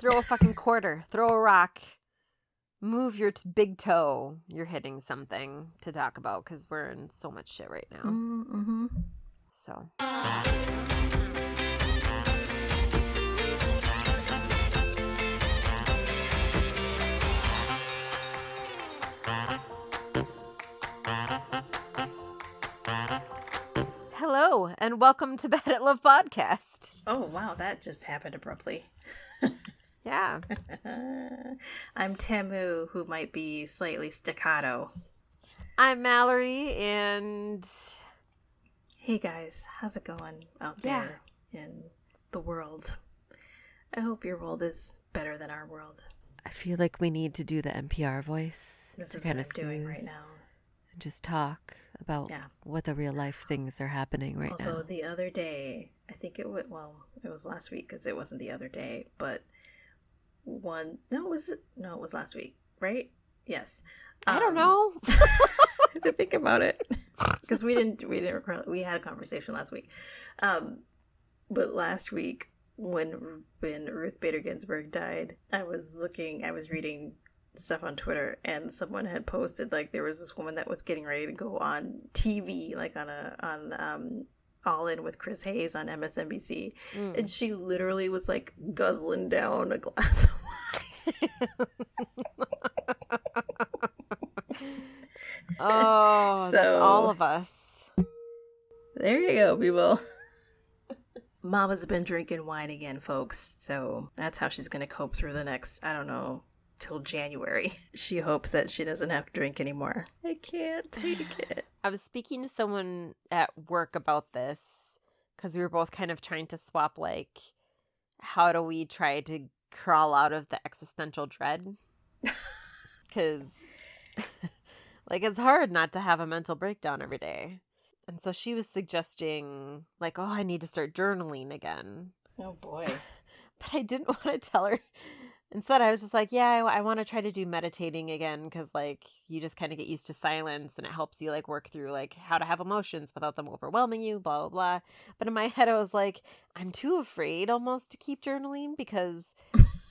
Throw a fucking quarter. Throw a rock. Move your t- big toe. You're hitting something to talk about because we're in so much shit right now. Mm-hmm. So. Hello, and welcome to Bad at Love Podcast. Oh wow, that just happened abruptly. Yeah. I'm Tamu, who might be slightly staccato. I'm Mallory, and Hey guys, how's it going out Yeah. there in the world? I hope your world is better than our world. I feel like we need to do the NPR voice. This to is what kinda I'm doing right now. and Just talk about Yeah. what the real life things are happening right Although now. the other day, I think it was well, it was last week because it wasn't the other day, but one no, it was? No, it was last week, right? Yes. I don't Um, know. To think about it because we didn't we didn't record, we had a conversation last week um but last week when when ruth bader ginsburg died i was looking i was reading stuff on twitter and someone had posted like there was this woman that was getting ready to go on tv like on a on um all in with chris hayes on msnbc Mm. and she literally was like guzzling down a glass of wine. oh, that's all of us. There you go, people. Mama's been drinking wine again, folks. So that's how she's going to cope through the next, I don't know, till January. She hopes that she doesn't have to drink anymore. I can't take it. I was speaking to someone at work about this because we were both kind of trying to swap, like, how do we try to crawl out of the existential dread? Because, like, it's hard not to have a mental breakdown every day. And so she was suggesting, like, oh, I need to start journaling again. Oh boy. But I didn't want to tell her. Instead, I was just like, yeah, I, want to try to do meditating again because, like, you just kind of get used to silence and it helps you, like, work through, like, how to have emotions without them overwhelming you, blah, blah, blah. But in my head, I was like, I'm too afraid almost to keep journaling because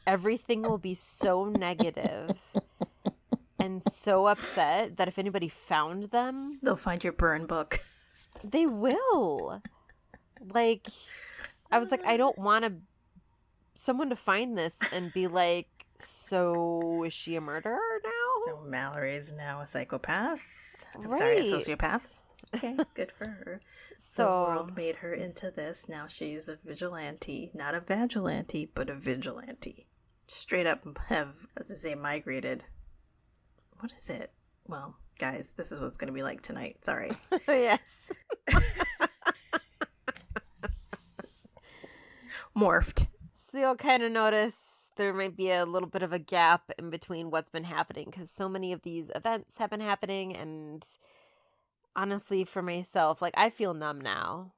everything will be so negative and so upset that if anybody found them, They'll find your burn book. they will. Like, I was like, I don't want to someone to find this and be like, so is she a murderer now? So Mallory is now a psychopath. I'm sorry, a sociopath. Okay, good for her. So the world made her into this. Now she's a vigilante. Not a vigilante, but a vigilante. Straight up have, as to say, migrated. What is it? Well, guys, this is what it's going to be like tonight. Sorry. yes. Morphed. So you'll kind of notice there might be a little bit of a gap in between what's been happening because so many of these events have been happening. And honestly, for myself, like I feel numb now.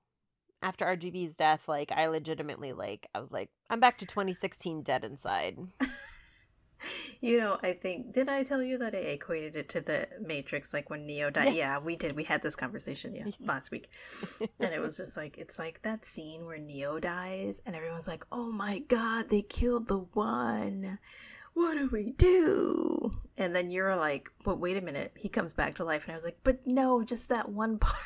After RGB's death, like I legitimately, like I was like, I'm back to 2016, dead inside. You know, I think, did I tell you that I equated it to the Matrix, like when Neo died? Yeah, we did. We had this conversation yes, last week. and it was just like, it's like that scene where Neo dies, and everyone's like, oh my god, they killed the one. What do we do? And then you're like, but wait a minute. He comes back to life. And I was like, but no, just that one part.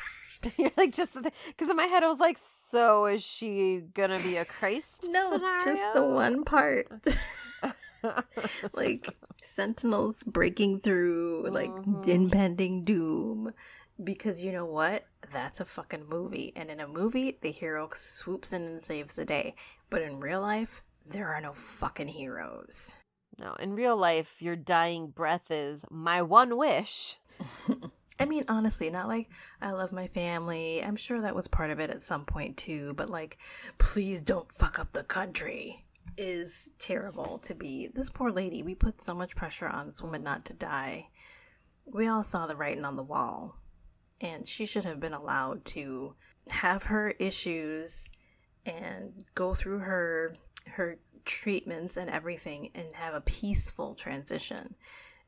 You're like just because in my head I was like, so is she gonna be a Christ? No, just the one part. like sentinels breaking through like Mhm. impending doom because you know what that's a fucking movie and in a movie the hero swoops in and saves the day but in real life there are no fucking heroes no, in real life, your dying breath is my one wish. I mean, honestly, not like I love my family. I'm sure that was part of it at some point too, but like, please don't fuck up the country is terrible to be. This poor lady, we put so much pressure on this woman not to die. We all saw the writing on the wall, and she should have been allowed to have her issues and go through her her treatments and everything and have a peaceful transition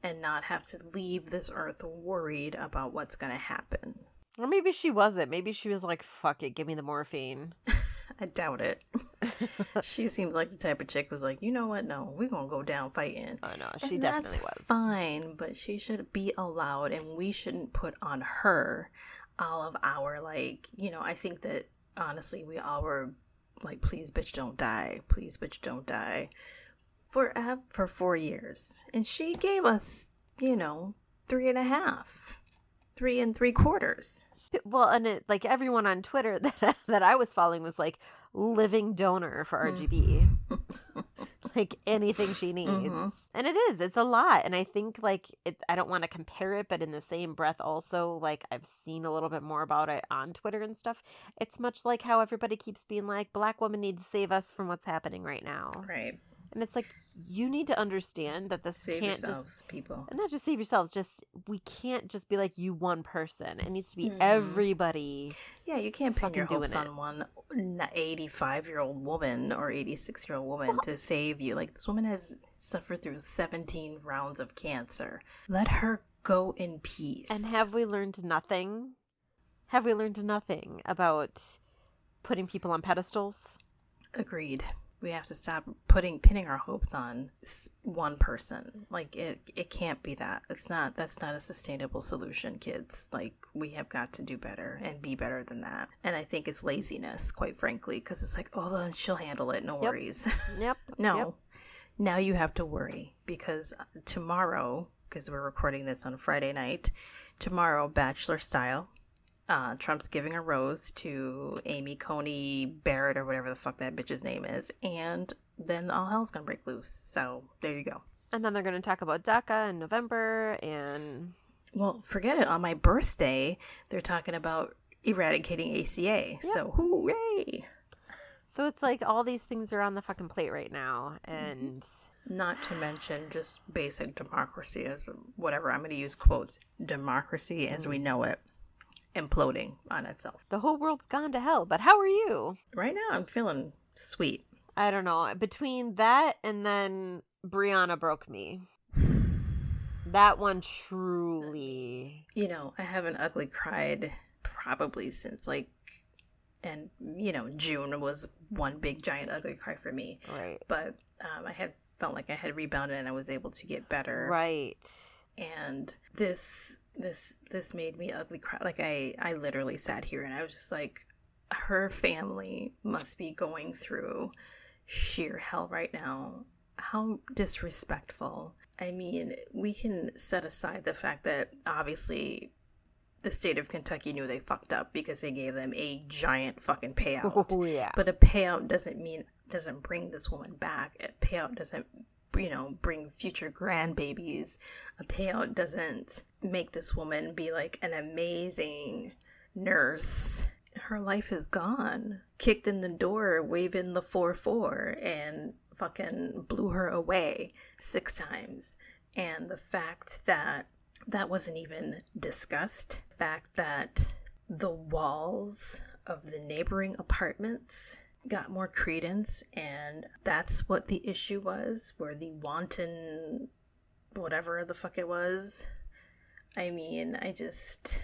and not have to leave this earth worried about what's going to happen. Or maybe she wasn't. Maybe she was like, fuck it, give me the morphine. I doubt it. she seems like the type of chick was like, you know what? No, we're gonna go down fighting. Oh no, she and definitely was fine, but she should be allowed, and we shouldn't put on her all of our like. You know, I think that honestly, we all were like, please, bitch, don't die. Please, bitch, don't die. For for four years, and she gave us, you know, three and a half, three and three quarters. Well, and it like everyone on Twitter that that I was following was like living donor for RGB. like anything she needs. Mm-hmm. And it is, it's a lot. And I think like it I don't want to compare it, but in the same breath also like I've seen a little bit more about it on Twitter and stuff. It's much like how everybody keeps being like black women need to save us from what's happening right now. Right. And it's like you need to understand that this save can't just people, and not just save yourselves. Just we can't just be like you one person. It needs to be mm. everybody. Yeah, you can't pin your hopes on one eighty-five-year-old woman or eighty-six-year-old woman well, to save you. Like this woman has suffered through seventeen rounds of cancer. Let her go in peace. And have we learned nothing? Have we learned nothing about putting people on pedestals? Agreed we have to stop putting pinning our hopes on one person. Like it it can't be that. It's not that's not a sustainable solution kids. Like we have got to do better and be better than that. And i think it's laziness quite frankly because it's like oh then she'll handle it. No yep. worries. Yep. No. Yep. now you have to worry because uh, tomorrow because we're recording this on friday night tomorrow bachelor style uh, Trump's giving a rose to Amy Coney Barrett or whatever the fuck that bitch's name is, and then all hell's gonna break loose. So there you go. And then they're gonna talk about DACA in November, and well, forget it. On my birthday, they're talking about eradicating ACA. Yep. So hooray! So it's like all these things are on the fucking plate right now, and. Not to mention just basic democracy as whatever I'm going to use quotes democracy as we mm-hmm. know it imploding on itself. The whole world's gone to hell, but how are you? Right now, I'm feeling sweet. I don't know. Between that and then Breonna broke me. That one truly. You know, I haven't ugly cried probably since like, and you know, June was one big giant ugly cry for me. Right. But um, I had felt like I had rebounded and I was able to get better. Right. And this this this made me ugly cry. Like i i literally sat here and i was just like her family must be going through sheer hell right now. How disrespectful. I mean we can set aside the fact that obviously the state of kentucky knew they fucked up because they gave them a giant fucking payout. Oh, yeah. But a payout doesn't mean doesn't bring this woman back. A payout doesn't you know, bring future grandbabies. A payout doesn't make this woman be like an amazing nurse. Her life is gone. Kicked in the door, waving the 4 4, and fucking blew her away six times. And the fact that that wasn't even discussed, the fact that the walls of the neighboring apartments got more credence and that's what the issue was where the wanton whatever the fuck it was. I mean i just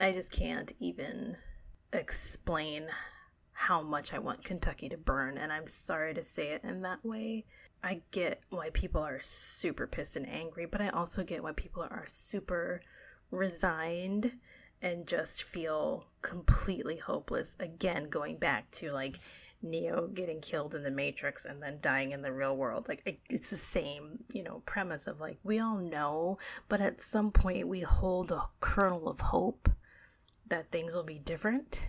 i just can't even explain how much i want kentucky to burn and i'm sorry to say it in that way. I get why people are super pissed and angry but i also get why people are super resigned and just feel completely hopeless. Again, going back to like Neo getting killed in the Matrix and then dying in the real world. Like it's the same, you know, premise of like we all know, but at some point we hold a kernel of hope that things will be different.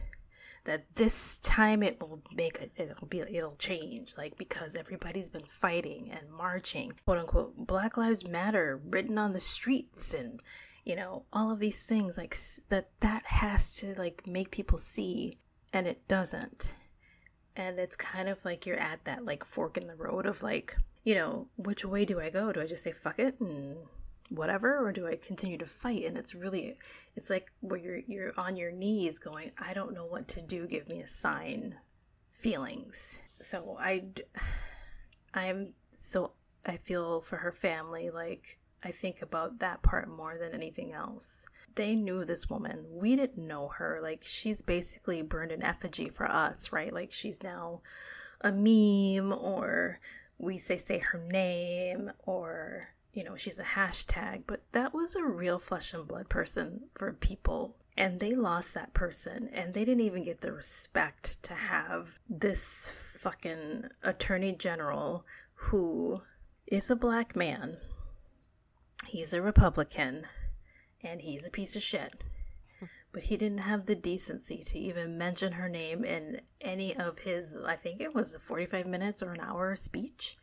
That this time it will make it, it'll be, it'll change. Like because everybody's been fighting and marching, quote unquote, Black Lives Matter written on the streets and you know all of these things like that that has to like make people see and it doesn't. And it's kind of like you're at that like fork in the road of like you know which way do i go? Do i just say fuck it and whatever or do i continue to fight? And it's really it's like where you're you're on your knees going i don't know what to do. Give me a sign. Feelings. So i i'm so i feel for her family like I think about that part more than anything else. they knew this woman. We didn't know her. Like she's basically burned an effigy for us, right? Like she's now a meme or we say say her name or you know, she's a hashtag, but that was a real flesh and blood person for people. And they lost that person, and they didn't even get the respect to have this fucking attorney general who is a black man. He's a Republican, and he's a piece of shit. But he didn't have the decency to even mention her name in any of his, I think it was a 45 minutes or an hour speech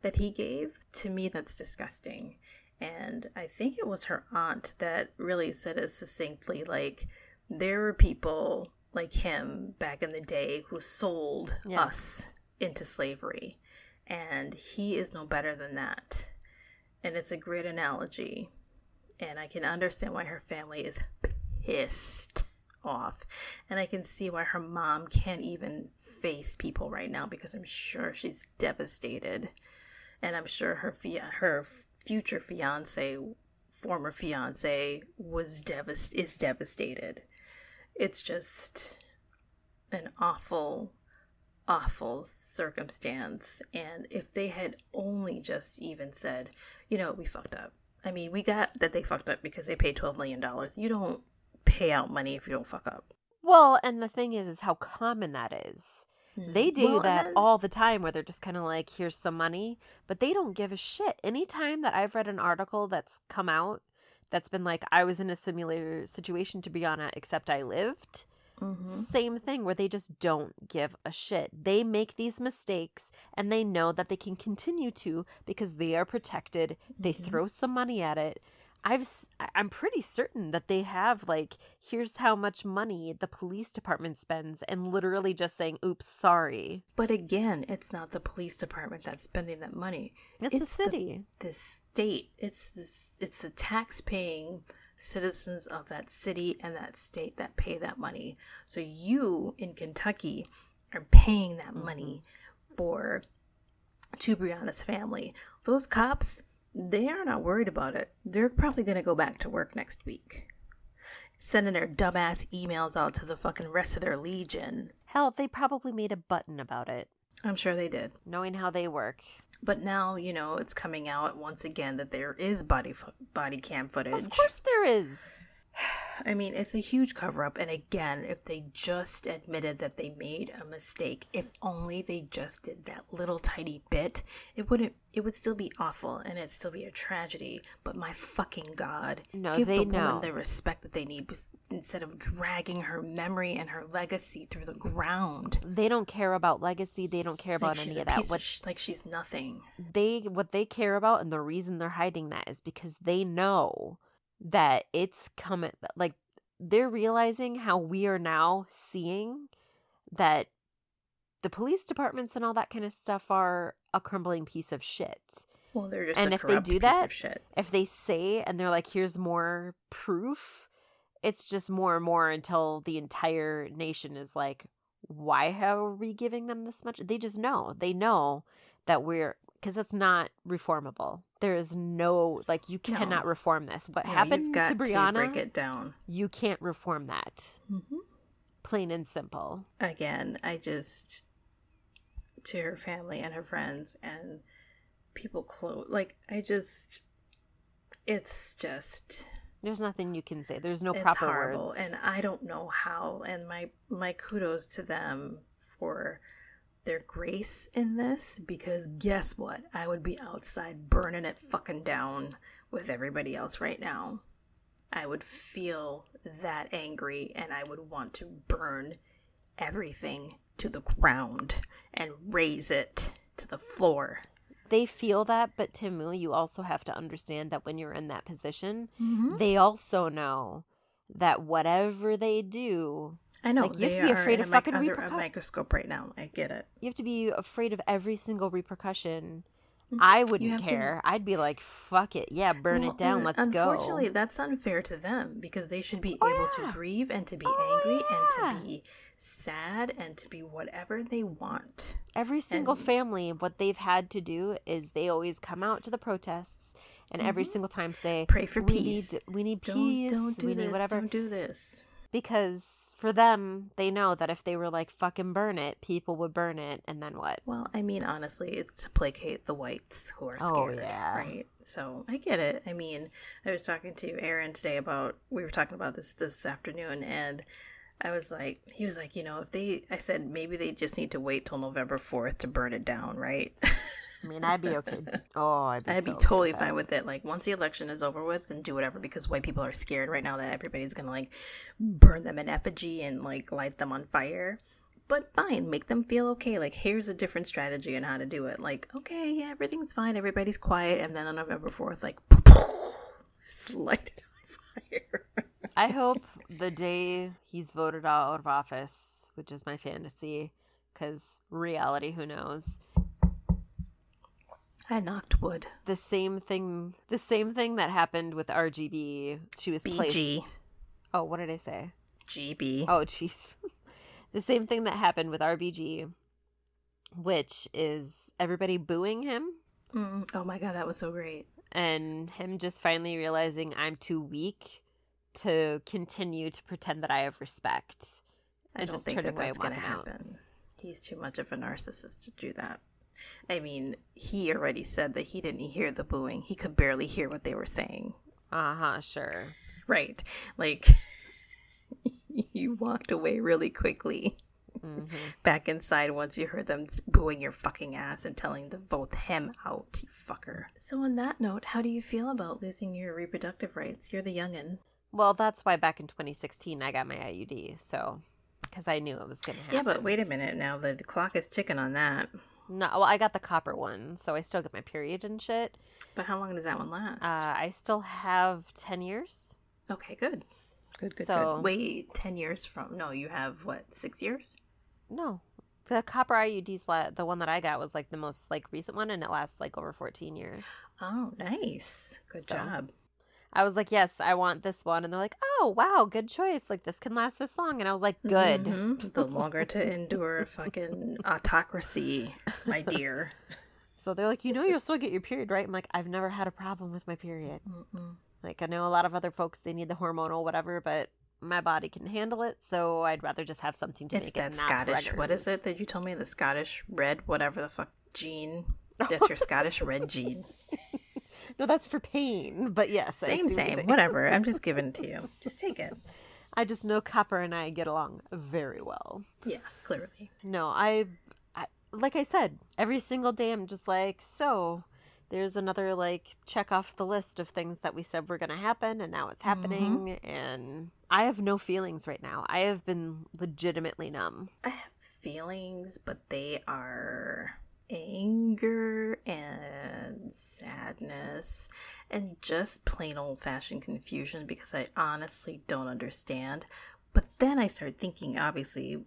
that he gave, to me, that's disgusting. And I think it was her aunt that really said it succinctly like, there were people like him back in the day who sold yes. us into slavery. And he is no better than that. And it's a great analogy. And I can understand why her family is pissed off. And I can see why her mom can't even face people right now because I'm sure she's devastated and I'm sure her fia- her future fiance, former fiance, was devast is devastated. It's just an awful, awful circumstance. And if they had only just even said, you know, we fucked up. I mean, we got that they fucked up because they paid twelve million dollars. You don't pay out money if you don't fuck up. Well, and the thing is, is how common that is. Hmm. They do well, that then... all the time where they're just kind of like, here's some money, but they don't give a shit. Anytime that I've read an article that's come out that's been like, I was in a similar situation to Breonna, except I lived. Mm-hmm. Same thing where they just don't give a shit. They make these mistakes and they know that they can continue to because they are protected. They mm-hmm. throw some money at it. I've I'm pretty certain that they have like here's how much money the police department spends and literally just saying oops sorry. But again, it's not the police department that's spending that money. It's, it's the city. The, the state. It's this it's the tax paying citizens of that city and that state that pay that money. So you in Kentucky are paying that money mm-hmm. for to Breonna's family. Those cops they are not worried about it. They're probably going to go back to work next week. Sending their dumbass emails out to the fucking rest of their legion. Hell, they probably made a button about it. I'm sure they did. Knowing how they work. But now, you know, it's coming out once again that there is body fo- body cam footage. Of course there is. I mean, it's a huge cover up. And again, if they just admitted that they made a mistake, if only they just did that little tiny bit, it wouldn't, it would still be awful and it'd still be a tragedy. But my fucking God, no, give they the know. woman the respect that they need instead of dragging her memory and her legacy through the ground. They don't care about legacy. They don't care about like any of that. What, of sh- like she's nothing. They, what they care about and the reason they're hiding that is because they know that it's coming like they're realizing how we are now seeing that the police departments and all that kind of stuff are a crumbling piece of shit. Well, they're just and if they do that, if they say and they're like, "Here's more proof," it's just more and more until the entire nation is like, "Why are we giving them this much?" They just know. They know that we're because it's not reformable. There is no like you cannot no. reform this. What yeah, happened to Breonna? To break it down. You can't reform that. Mm-hmm. Plain and simple. Again, I just to her family and her friends and people close like I just it's just there's nothing you can say. There's no it's proper horrible, words. and I don't know how. And my my kudos to them for their grace in this because guess what? I would be outside burning it fucking down with everybody else right now. I would feel that angry and I would want to burn everything to the ground and raise it to the floor. They feel that, but Timu, you also have to understand that when you're in that position, mm-hmm. they also know that whatever they do, I know. Like, you have to be afraid of fucking under repercu- a microscope right now. I get it. You have to be afraid of every single repercussion. Mm-hmm. I wouldn't care. To... I'd be like, "Fuck it, yeah, burn well, it down. Let's unfortunately, go." Unfortunately, that's unfair to them because they should be oh, able yeah. to grieve and to be oh, angry yeah. and to be sad and to be whatever they want. Every single and... family, what they've had to do is they always come out to the protests and every single time say Pray for we peace. Need, we need Don't peace. don't do we this. need whatever. Don't do this. Because for them, they know that if they were like fucking burn it, people would burn it, and then what? Well, I mean, honestly, it's to placate the whites who are Oh, scared, yeah. right? So I get it. I mean, I was talking to Aaron today about we were talking about this this afternoon, and I was like, he was like, you know, if they, I said maybe they just need to wait till November fourth to burn it down, right? I mean, I'd be okay. Oh, I'd be, I'd so okay totally fine with it. Like once the election is over with, then do whatever because white people are scared right now that everybody's gonna like burn them in effigy and like light them on fire. But fine, make them feel okay. Like here's a different strategy on how to do it. Like okay, yeah, everything's fine, everybody's quiet, and then on November fourth, like just light it on fire. I hope the day he's voted out of office, which is my fantasy, because reality, who knows? I knocked wood. The same thing, the same thing that happened with RGB. She was BG. placed. Oh, what did I say? GB. Oh, jeez. the same thing that happened with RBG, which is everybody booing him Mm, oh my god, that was so great. and him just finally realizing I'm too weak to continue to pretend that I have respect. I And don't just think turning that away that's going to walking out. happen. He's too much of a narcissist to do that. I mean, he already said that he didn't hear the booing. He could barely hear what they were saying. Uh huh, sure. Right. Like, you walked away really quickly hmm back inside once you heard them booing your fucking ass and telling to vote him out, you fucker. So, on that note, how do you feel about losing your reproductive rights? You're the youngin'. Well, that's why back in 2016 I got my IUD. So, because I knew it was going to happen. Yeah, but wait a minute now. The clock is ticking on that. No, well, I got the copper one, so I still get my period and shit. But how long does that one last? Uh, I still have 10 years. Okay, good. Good, good, So- good. Wait, 10 years from. No, you have what, six years? No, the copper IUDs, la- the one that I got was like the most like recent one, and it lasts like over 14 years. Oh, nice. Good So- job. I was like, yes, I want this one, and they're like, oh wow, good choice. Like this can last this long, and I was like, good. Mhm. The longer to endure fucking autocracy, my dear. So they're like, you know, you'll still get your period, right? I'm like, I've never had a problem with my period. Mm-mm. Like I know a lot of other folks they need the hormonal whatever, but my body can handle it, so I'd rather just have something to It's make that it not Scottish. What is it that you told me? The Scottish red, whatever the fuck gene. That's your Scottish red gene. No, that's for pain. But yes, Same, same. Whatever. I'm just giving it to you. Just take it. I just know Copper and I get along very well. Yes, clearly. No, I, I like I said, every single day I'm just like, so there's another like check off the list of things that we said were going to happen and now it's mm-hmm. happening and I have no feelings right now. I have been legitimately numb. I have feelings, but they are anger and sadness and just plain old fashioned confusion because I honestly don't understand. But then I start thinking, obviously,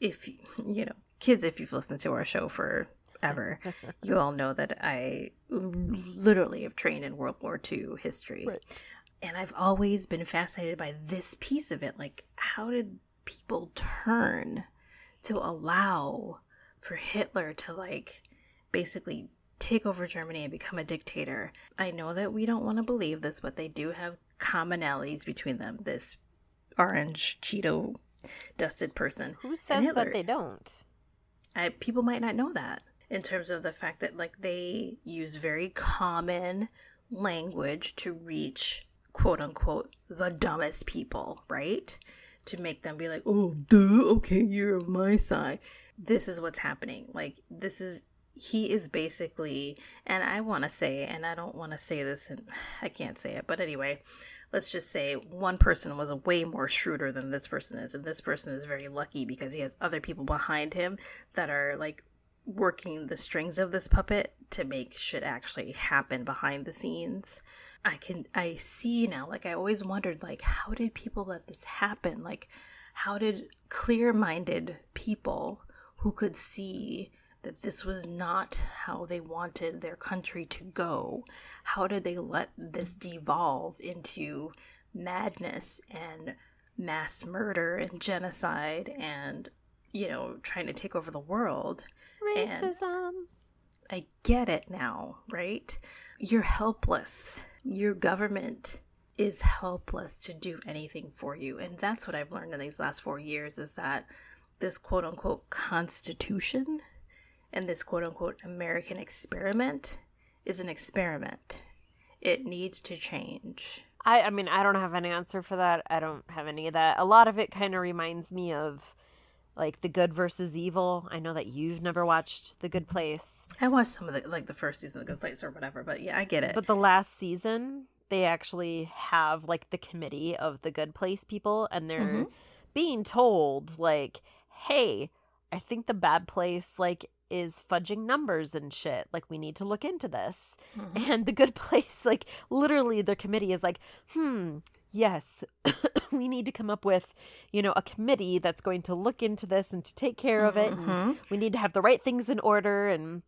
if you know, kids, if you've listened to our show for ever, you all know that I literally have trained in World War II history. Right. And I've always been fascinated by this piece of it. Like, how did people turn to allow for Hitler to, like, basically take over Germany and become a dictator? I know that we don't want to believe this, but they do have commonalities between them. This orange Cheeto dusted person. Who says that they don't? I, people might not know that in terms of the fact that like they use very common language to reach quote unquote the dumbest people right to make them be like oh duh okay you're on my side. This is what's happening. Like this is he is basically and i want to say and i don't want to say this and i can't say it but anyway let's just say one person was way more shrewder than this person is and this person is very lucky because he has other people behind him that are like working the strings of this puppet to make shit actually happen behind the scenes i can i see now like i always wondered like how did people let this happen like how did clear-minded people who could see that this was not how they wanted their country to go how did they let this devolve into madness and mass murder and genocide and you know trying to take over the world And- Racism. I get it now, right? You're helpless. Your government is helpless to do anything for you. And that's what I've learned in these last four years is that this quote unquote constitution and this quote unquote American experiment is an experiment. It needs to change. I, I mean, I don't have an answer for that. I don't have any of that. A lot of it kind of reminds me of like the good versus evil. I know that you've never watched The Good Place. I watched some of the like the first season of The Good Place or whatever, but yeah, I get it. But the last season, they actually have like the committee of the Good Place people, and they're mm-hmm. being told like, "Hey, I think the bad place like is fudging numbers and shit. Like, we need to look into this. Mm-hmm. And the good place, like, literally, their committee is like, hmm, yes, we need to come up with, you know, a committee that's going to look into this and to take care of it. Mm-hmm. we need to have the right things in order and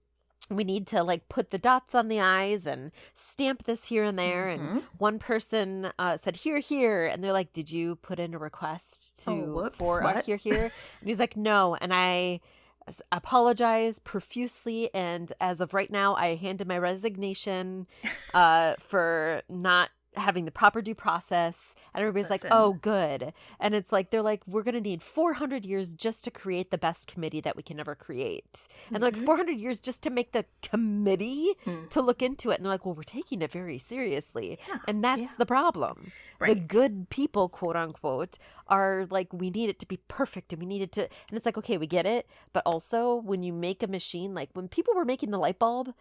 we need to like put the dots on the i's and stamp this here and there mm-hmm. and one person uh, said here here and they're like did you put in a request to oh, whoops, for a here here and he's like no and i apologize profusely and as of right now i handed my resignation uh, for not having the proper due process and everybody's Listen. like oh good and it's like they're like we're going to need 400 years just to create the best committee that we can ever create and mm-hmm. like 400 years just to make the committee mm. to look into it and they're like well we're taking it very seriously yeah. and that's yeah. the problem right. the good people quote unquote are like we need it to be perfect and we need it to and it's like okay we get it but also when you make a machine like when people were making the light bulb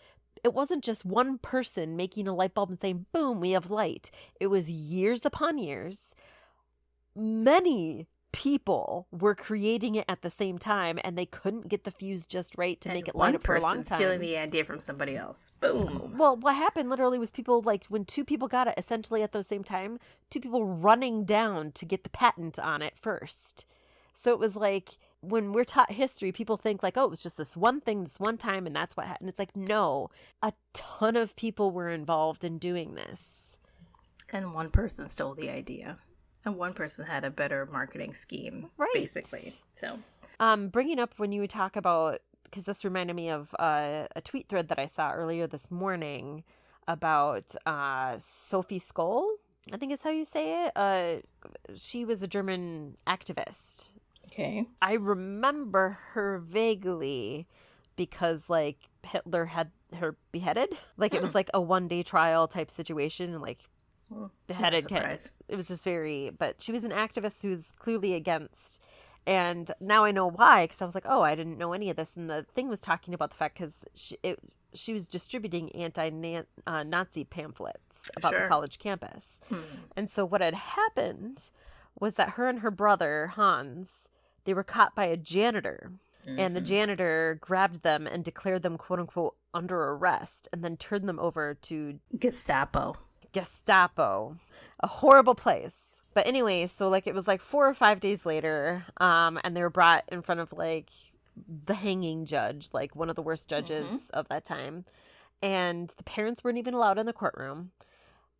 it wasn't just one person making a light bulb and saying, boom, we have light. It was years upon years. Many people were creating it at the same time and they couldn't get the fuse just right to and make it light up for a long time. stealing the idea from somebody else. Boom. Well, what happened literally was people like when two people got it essentially at the same time, two people running down to get the patent on it first. So it was like when we're taught history, people think like, oh, it was just this one thing, this one time, and that's what happened. It's like, no, a ton of people were involved in doing this. And one person stole the idea. And one person had a better marketing scheme, right. basically. So, um, bringing up when you talk about, because this reminded me of uh, a tweet thread that I saw earlier this morning about uh, Sophie Scholl. I think it's how you say it. Uh, she was a German activist Okay. I remember her vaguely because like Hitler had her beheaded. Like it was like a one day trial type situation and like beheaded. It was just very, but she was an activist who was clearly against. And now I know why because I was like, oh, I didn't know any of this. And the thing was talking about the fact because she, it, she was distributing anti-Nazi uh, pamphlets about sure. the college campus. Hmm. And so what had happened was that her and her brother Hans they were caught by a janitor. Mm-hmm. And the mm-hmm. janitor grabbed them and declared them, quote unquote, under arrest and then turned them over to Gestapo. Gestapo. A horrible place. But anyway, so like it was like four or five days later, um, and they were brought in front of like the hanging judge, like one of the worst judges mm-hmm. of that time. And the parents weren't even allowed in the courtroom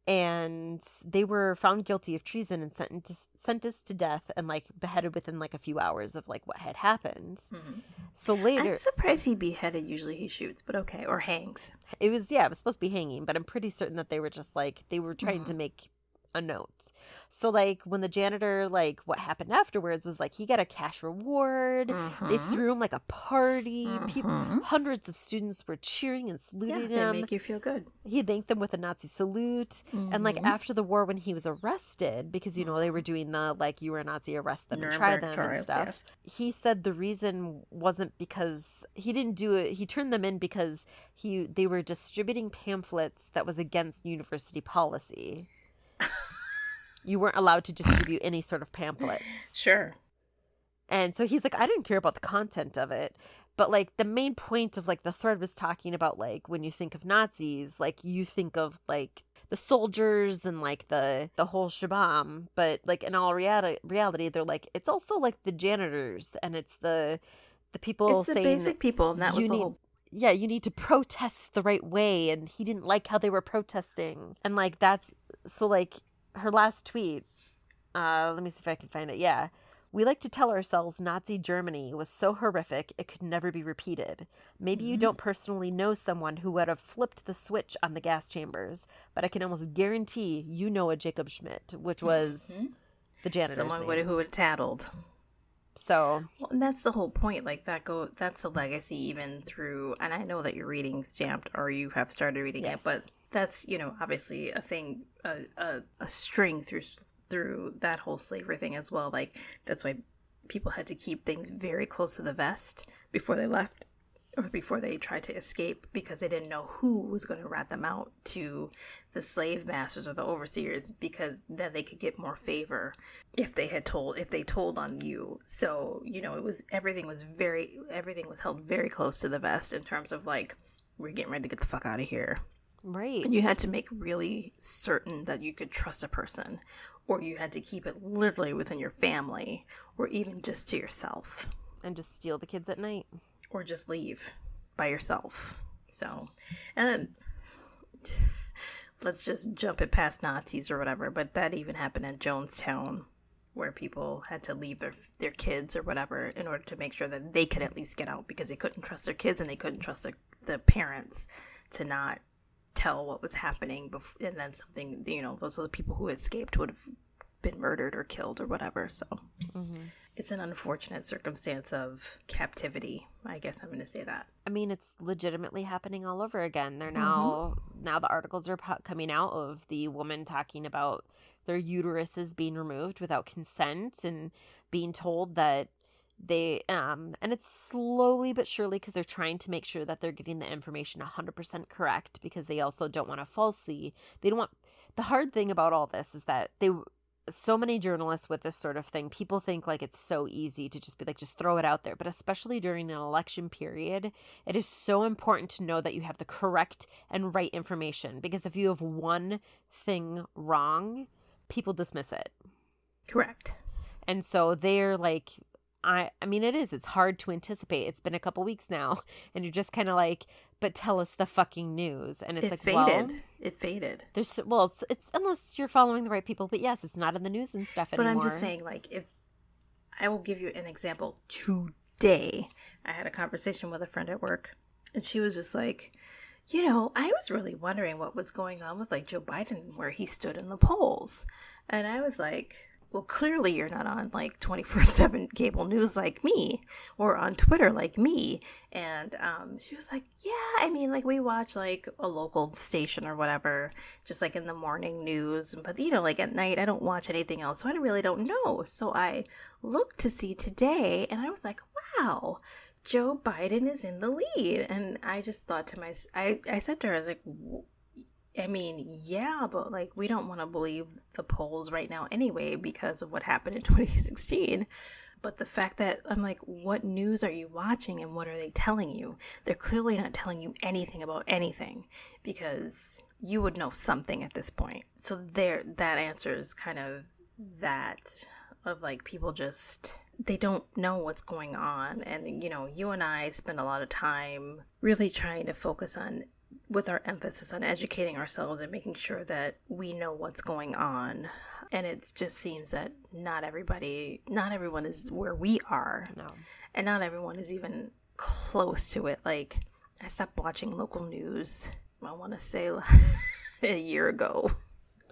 and they were found guilty of treason and sentenced sentenced to death and like beheaded within like a few hours of like what had happened. Mm-hmm. So later, I'm surprised he beheaded. Usually he shoots, but okay, or hangs. It was yeah, it was supposed to be hanging, but I'm pretty certain that they were just like they were trying mm-hmm. to make a note. So like when the janitor like what happened afterwards was like he got a cash reward. Mm-hmm. They threw him like a party. Mm-hmm. People, hundreds of students were cheering and saluting yeah, him. They make you feel good. He thanked them with a Nazi salute. Mm-hmm. And like mm-hmm. after the war when he was arrested because you know they were doing the like you were a Nazi arrest them Nuremberg and try them trials, and stuff. Yes. He said the reason wasn't because he didn't do it. He turned them in because he they were distributing pamphlets that was against university policy you weren't allowed to distribute any sort of pamphlets. Sure. And so he's like, I didn't care about the content of it. But like the main point of like the thread was talking about like when you think of Nazis, like you think of like the soldiers and like the the whole shabam. But like in all reality, reality, they're like it's also like the janitors and it's the the people it's the saying basic people. And that was the whole yeah, you need to protest the right way. And he didn't like how they were protesting. And like that's so like her last tweet, uh, let me see if I can find it. Yeah, We like to tell ourselves Nazi Germany was so horrific it could never be repeated. Maybe you don't personally know someone who would have flipped the switch on the gas chambers, but I can almost guarantee you know a Jakob Schmid, which was the janitor's Someone name. would who would tattled. So Well, and that's the whole point. Like that go. That's a legacy even through. And I know that you're reading Stamped, or you have started reading Yes. it, but that's you know obviously a thing, a, a a string through through that whole slavery thing as well. Like that's why people had to keep things very close to the vest before they left. Or before they tried to escape because they didn't know who was going to rat them out to the slave masters or the overseers because then they could get more favor if they had told if they told on you so you know it was everything was very everything was held very close to the vest in terms of like we're getting ready to get the fuck out of here right. and you had to make really certain that you could trust a person or you had to keep it literally within your family or even just to yourself and just steal the kids at night. Or just leave by yourself. So and let's just jump it past nazis or whatever but that even happened in jonestown where people had to leave their their kids or whatever in order to make sure that they could at least get out because they couldn't trust their kids and they couldn't trust the parents to not tell what was happening bef- and then something you know those are the people who escaped would have been murdered or killed or whatever so mm-hmm. It's an unfortunate circumstance of captivity i guess i'm going to say that I mean, it's legitimately happening all over again. They're now now the articles are po- coming out of the woman talking about their uteruses being removed without consent and being told that they um and it's slowly but surely because they're trying to make sure that they're getting the information 100% correct because they also don't want to falsely they don't want the hard thing about all this is that they so many journalists with this sort of thing people think like it's so easy to just be like just throw it out there but especially during an election period it is so important to know that you have the correct and right information because if you have one thing wrong people dismiss it. Correct. And so they're like I I mean it is it's hard to anticipate. It's been a couple weeks now and you're just kind of like but tell us the fucking news. And it's it like faded. Well it faded. there's well it's, it's unless you're following the right people but yes it's not in the news and stuff but anymore. But I'm just saying like if i will give you an example. Today i had a conversation with a friend at work and she was just like you know i was really wondering what was going on with like joe biden where he stood in the polls. And i was like well clearly you're not on like 24-7 cable news like me or on twitter like me. And um, she was like yeah i mean like we watch like a local station or whatever just like in the morning news. But you know like at night i don't watch anything else so i really don't know. So i looked to see today and i was like wow joe biden is in the lead. And i just thought to myself i, I said to her i was like "W- I mean, yeah, but like we don't want to believe the polls right now anyway because of what happened in 2016. But the fact that I'm like, what news are you watching and what are they telling you? They're clearly not telling you anything about anything because you would know something at this point. So there that answers kind of that of like people just they don't know what's going on and you know, you and I spend a lot of time really trying to focus on with our emphasis on educating ourselves and making sure that we know what's going on. And it just seems that not everybody not everyone is where we are. No. and not everyone is even close to it. Like i stopped watching local news i want to say a year ago.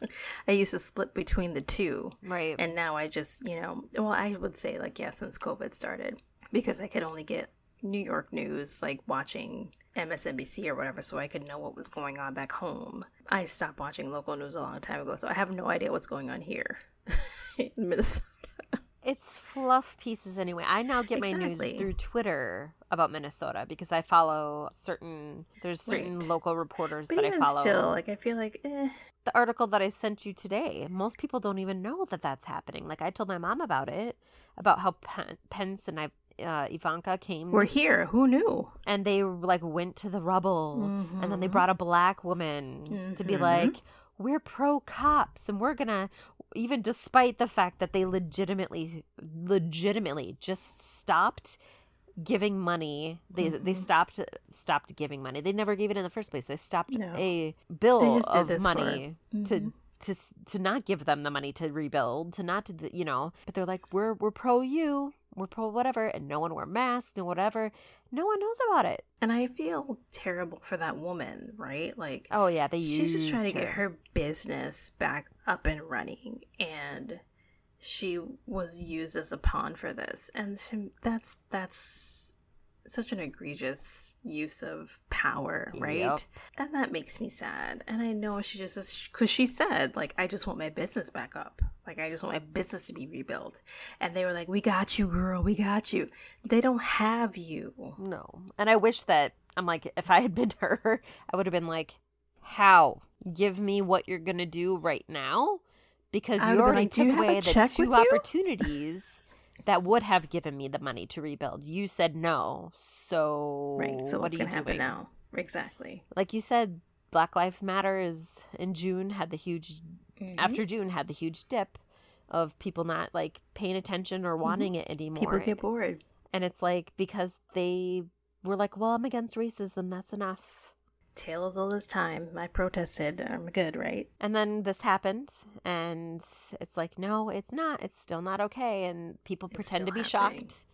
I used to split between the two. Right. and now I just, you know, well, I would say like yeah, since COVID started, because I could only get New York news like watching MSNBC or whatever, so I could know what was going on back home. I stopped watching local news a long time ago, so I have no idea what's going on here in Minnesota. It's fluff pieces anyway. I now get my Exactly. news through Twitter about Minnesota because I follow certain there's certain Right. local reporters But that I follow. still, like I feel like, eh, the article that I sent you today, most people don't even know that that's happening. Like I told my mom about it, about how Pen- Pence and I, uh, Ivanka came we're here. Who knew? and they like went to the rubble and then they Mhm. brought a black woman to be Mhm. like we're pro cops and we're gonna even despite the fact that they legitimately legitimately just stopped giving money they they Mhm. stopped stopped giving money they never gave it in the first place they stopped No. a bill They of this money to Mhm. to to not give them the money to rebuild, to not to the, you know, but they're like we're we're pro you, we're pro whatever, and no one wear masks and whatever. No one knows about it. And I feel terrible for that woman, right? Like, oh yeah, they she's just trying to get her business back up and running, and she was used as a pawn for this, and she, that's that's such an egregious use of power, right? Yep. And that makes me sad. And I know she just because she said like I just want my business back up. Like I just want my business to be rebuilt. And they were like, "We got you, girl. We got you." They don't have you. No. And I wish that I'm like if I had been her, I would have been like, "How? Give me what you're going to do right now?" Because you already like, took away the two opportunities that would have given me the money to rebuild. You said no. So Right. So what what's are you gonna happen now? Exactly. Like you said, Black Lives Matter is in June had the huge Mm-hmm. after June had the huge dip of people not like paying attention or wanting it anymore. Mm-hmm. people get bored. and it's like because they were like, "Well, I'm against racism. That's enough." Tale as old as time. I protested. I'm good, right? And then this happened, and it's like, no, it's not. It's still not okay. And people It's pretend to be happening. shocked.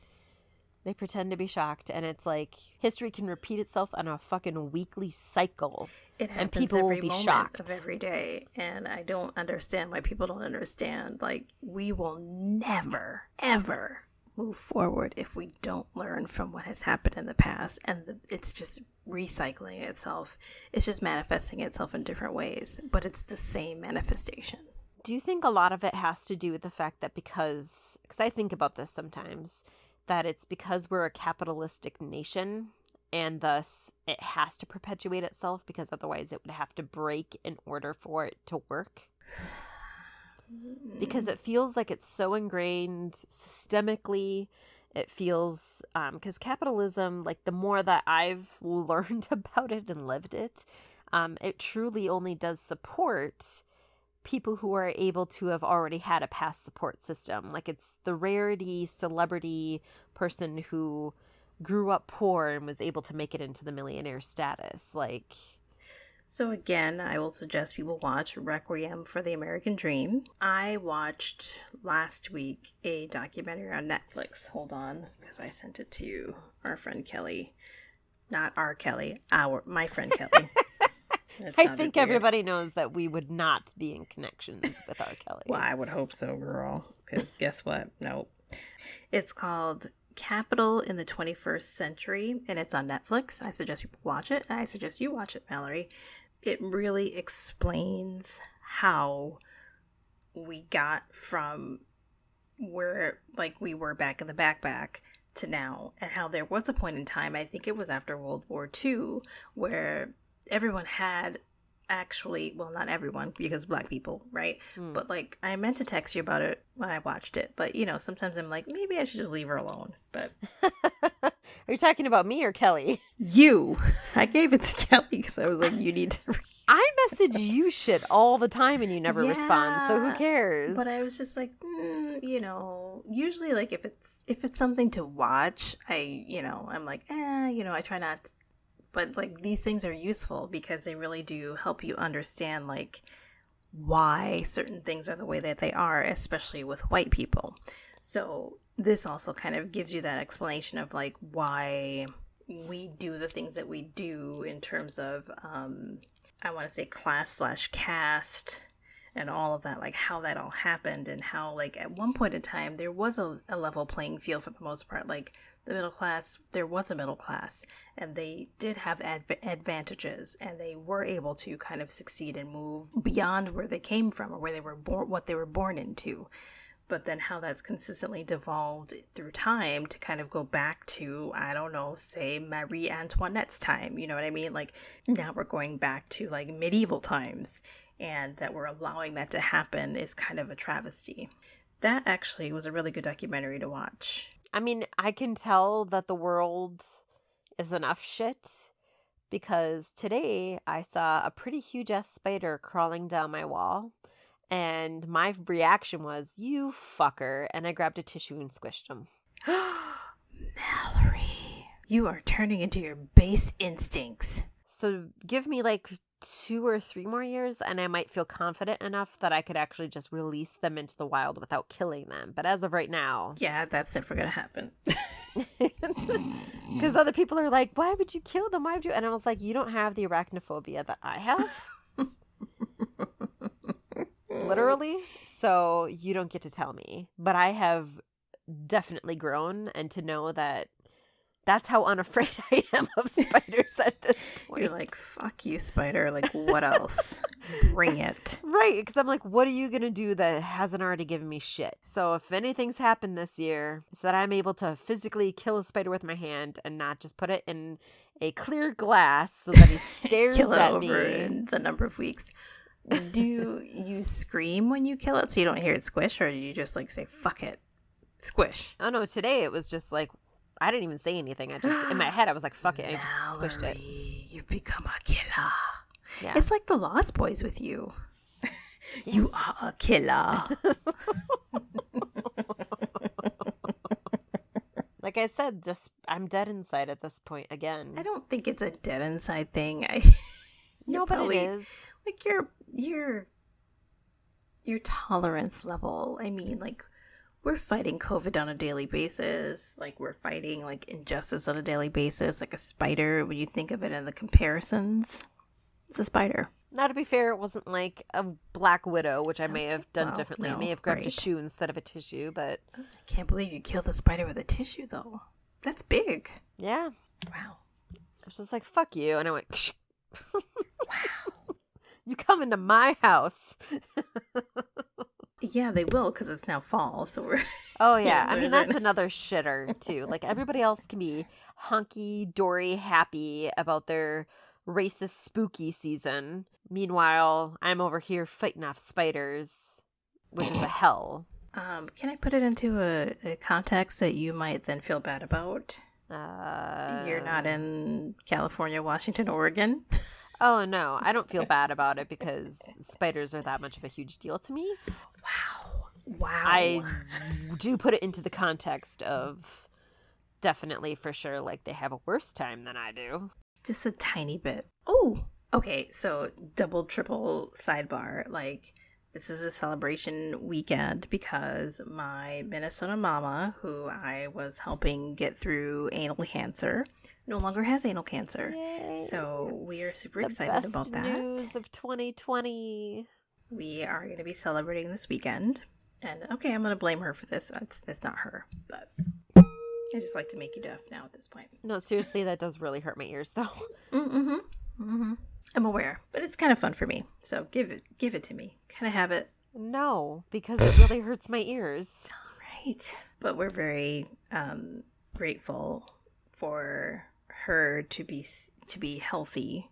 They pretend to be shocked, and it's like history can repeat itself on a fucking weekly cycle. It happens people will every be moment shocked. of every day, and I don't understand why people don't understand. Like we will never, ever move forward if we don't learn from what has happened in the past, and the, it's just recycling itself. It's just manifesting itself in different ways, but it's the same manifestation. Do you think a lot of it has to do with the fact that because, because I think about this sometimes, that it's because we're a capitalistic nation and thus it has to perpetuate itself because otherwise it would have to break in order for it to work? Because it feels like it's so ingrained systemically. It feels, because capitalism, like the more that I've learned about it and lived it, um, it truly only does support people who are able to have already had a past support system. Like it's the rarity celebrity person who grew up poor and was able to make it into the millionaire status. Like, So again, I will suggest people watch Requiem for the American Dream. I watched last week a documentary on Netflix. Hold on, because I sent it to our friend Kelly. Not our Kelly, our my friend Kelly. I think weird. everybody knows that we would not be in connections with R. Kelly. Well, I would hope so, girl. Because guess what? Nope. It's called Capital in the 21st Century, and it's on Netflix. I suggest people watch it. I suggest you watch it, Mallory. It really explains how we got from where like we were back in the backpack to now and how there was a point in time i think it was after world war ii where everyone had actually well not everyone because black people right Hmm. but like i meant to text you about it when i watched it but you know sometimes i'm like maybe i should just leave her alone but Are you talking about me or Kelly? you i gave it to kelly because i was like you need to read I message you shit all the time and you never respond. So who cares? But I was just like, mm, you know, usually like if it's if it's something to watch, I you know I'm like, eh, you know, I try not. t- But like these things are useful because they really do help you understand like why certain things are the way that they are, especially with white people. So this also kind of gives you that explanation of like why we do the things that we do in terms of um, I want to say class slash caste and all of that, like how that all happened and how like at one point in time there was a, a level playing field for the most part. Like the middle class, there was a middle class and they did have adv- advantages and they were able to kind of succeed and move beyond where they came from or where they were born, what they were born into but then how that's consistently devolved through time to kind of go back to i don't know say marie antoinette's time you know what i mean? Like mm-hmm. now we're going back to like medieval times and that we're allowing that to happen is kind of a travesty. That actually was a really good documentary to watch. I mean, I can tell that the world is enough shit because today I saw a pretty huge ass spider crawling down my wall. And my reaction was, you fucker. And I grabbed a tissue and squished him. mallory you are turning into your base instincts So give me like two or three more years and I might feel confident enough that I could actually just release them into the wild without killing them. But as of right now, Yeah, that's never gonna happen. because other people are like, why would you kill them? Why would you? And I was like, you don't have the arachnophobia that I have. Literally. So you don't get to tell me. But I have definitely grown and to know that that's how unafraid I am of spiders at this point. You're like, fuck you, spider. Like, what else? Bring it. Right, because I'm like, what are you gonna do that hasn't already given me shit? So if anything's happened this year, it's that I'm able to physically kill a spider with my hand and not just put it in a clear glass so that he stares at over me. in the number of weeks. Do you scream when you kill it so you don't hear it squish, or do you just like say "fuck it"? Squish. Oh no, today it was just like I didn't even say anything. I just in my head I was like, fuck it, I just squished it. You've become a killer. Yeah. It's like the Lost Boys with you. you are a killer. Like I said, just I'm dead inside at this point again. I don't think it's a dead inside thing. I no, you're but it is. Like your your your tolerance level. I mean, like we're fighting COVID on a daily basis. Like we're fighting like injustice on a daily basis. Like a spider, when you think of it in the comparisons, the spider. Now, to be fair, it wasn't like a black widow, which I may have done well, differently. I may have grabbed a shoe instead of a tissue, but I can't believe you killed the spider with a tissue, though. That's big. yeah, Wow. I was just like, "Fuck you," and I went, "Wow, you come into my house." Yeah, they will because it's now fall. So we're Oh yeah, I mean that's another shitter too. Like everybody else can be hunky dory happy about their racist spooky season. Meanwhile, I'm over here fighting off spiders, which is a hell. Um, can I put it into a, a context that you might then feel bad about? Uh, You're not in California, Washington, Oregon. Oh no, I don't feel bad about it because spiders are that much of a huge deal to me. Wow. Wow. I do put it into the context of definitely for sure like they have a worse time than I do. just a tiny bit. Oh, okay. So double, triple sidebar. Like this is a celebration weekend because my Minnesota mama, who I was helping get through anal cancer, no longer has anal cancer. Yay. So we are super the excited about that. news of 2020. We are going to be celebrating this weekend. And okay, I'm going to blame her for this. It's, it's not her, but I just like to make you deaf now at this point. No, seriously, that does really hurt my ears though. Mm-hmm. Mm-hmm. I'm aware, but it's kind of fun for me. So give it, give it to me. Can I have it? No, because it really hurts my ears. Right. But we're very um, grateful for her to be to be healthy,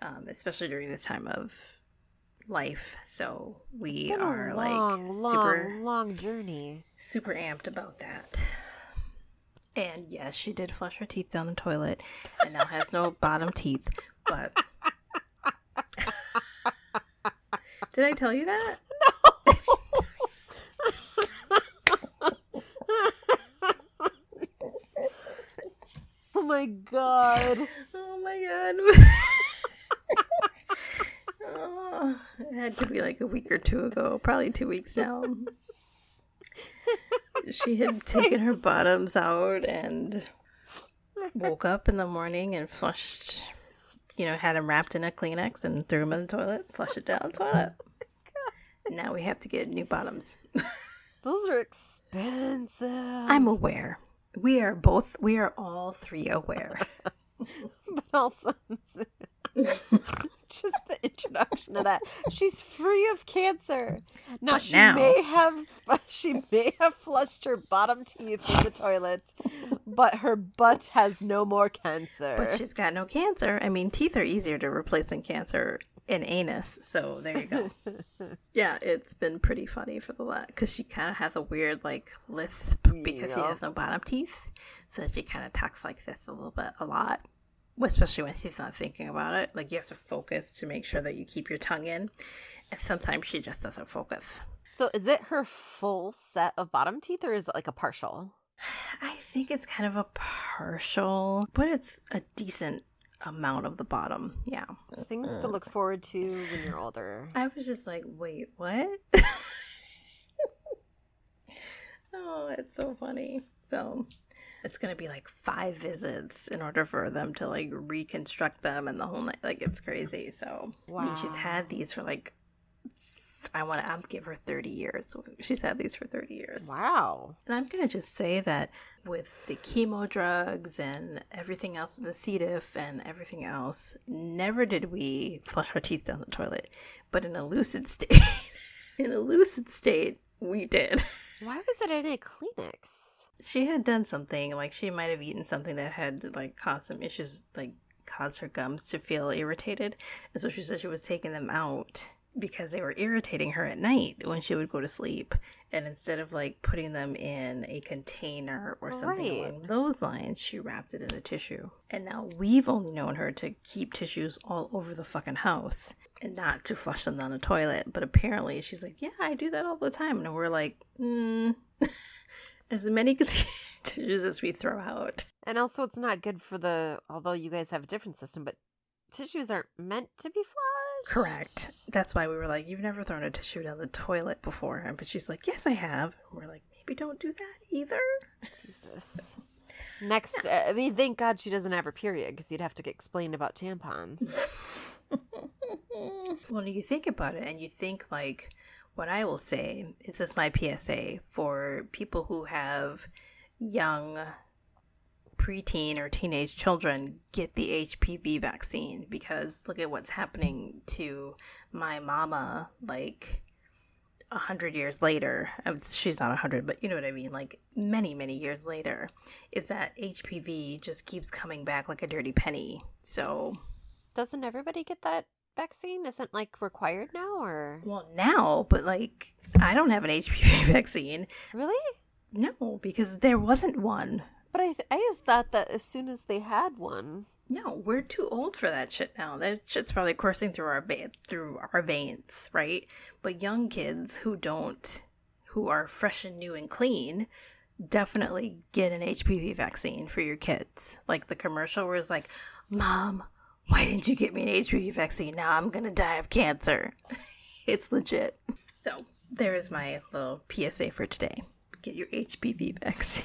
um, especially during this time of life. So we are a like long, long, super long journey. super amped about that. And yes, she did flush her teeth down the toilet and now has no bottom teeth. But did I tell you that? Oh my god. Oh my god. oh, it had to be like a week or two ago, probably two weeks now. she had taken her bottoms out and woke up in the morning and flushed, you know, had them wrapped in a Kleenex and threw them in the toilet, flushed it down the oh toilet. Now we have to get new bottoms. Those are expensive. I'm aware. We are both, we are all three aware. but also just the introduction of that. She's free of cancer. Now But she now- may have she may have flushed her bottom teeth in the toilet, but her butt has no more cancer. But she's got no cancer. I mean, teeth are easier to replace than cancer in anus. So there you go. yeah, it's been pretty funny for the last because she kind of has a weird like lisp because she Yeah. has no bottom teeth. So she kind of talks like this a little bit, a lot. Especially when she's not thinking about it. Like you have to focus to make sure that you keep your tongue in. And sometimes she just doesn't focus. so is it her full set of bottom teeth or is it like a partial? I think it's kind of a partial, but it's a decent amount of the bottom. Yeah. Things to look forward to when you're older. I was just like, wait, what? oh, it's so funny. So it's gonna be like five visits in order for them to like reconstruct them and the whole night. Like it's crazy. So mean, she's had these for like I want to give her 30 years. She's had these for 30 years. Wow. And I'm going to just say that with the chemo drugs and everything else, the C. diff and everything else, never did we flush our teeth down the toilet. But in a lucid state, in a lucid state, we did. Why was it in a Kleenex? She had done something, like she might have eaten something that had like caused some issues, like caused her gums to feel irritated. And so she said she was taking them out because they were irritating her at night when she would go to sleep. And instead of like putting them in a container or something Right. along those lines, she wrapped it in a tissue. And now we've only known her to keep tissues all over the fucking house and not to flush them down the toilet. But apparently she's like, yeah, I do that all the time. And we're like, mm, as many tissues as we throw out. And also, it's not good for the. Although you guys have a different system, but tissues aren't meant to be flushed. Correct. That's why we were like, you've never thrown a tissue down the toilet before. And but she's like, yes, I have. And we're like, maybe don't do that either. Jesus. Next, uh, I mean, thank God she doesn't have her period because you'd have to get explained about tampons. well, you think about it, and you think like what I will say is this my PSA for people who have young preteen or teenage children get the HPV vaccine because look at what's happening to my mama like a hundred years later. She's not a hundred, but you know what I mean. Like many, many years later, is that HPV just keeps coming back like a dirty penny. So Doesn't everybody get that vaccine? Isn't like required now, or Well, now, but like, I don't have an HPV vaccine. really? No, because there wasn't one. But I, th- I just thought that as soon as they had one, No, we're too old for that shit now. That shit's probably coursing through our ba- through our veins, right? But young kids who don't, who are fresh and new and clean, definitely get an HPV vaccine for your kids. Like the commercial where it's like, "Mom, why didn't you get me an HPV vaccine? Now I'm gonna die of cancer." it's legit. So there is my little PSA for today. Get your HPV vaccine.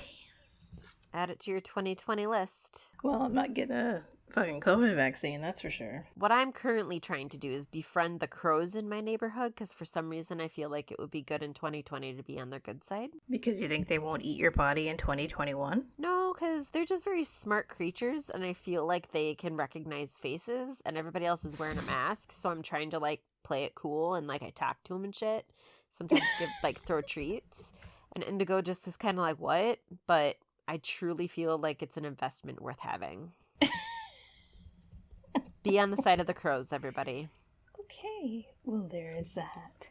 Add it to your 2020 list. Well, I'm not getting a fucking COVID vaccine, that's for sure. What I'm currently trying to do is befriend the crows in my neighborhood because for some reason I feel like it would be good in 2020 to be on their good side. Because you think they won't eat your body in 2021? No, because they're just very smart creatures, and I feel like they can recognize faces, and everybody else is wearing a mask. So I'm trying to like play it cool and like I talk to them and shit. Sometimes give like throw treats, and Indigo just is kind of like what, but I truly feel like it's an investment worth having. Be on the side of the crows, everybody. Okay, well, there is that.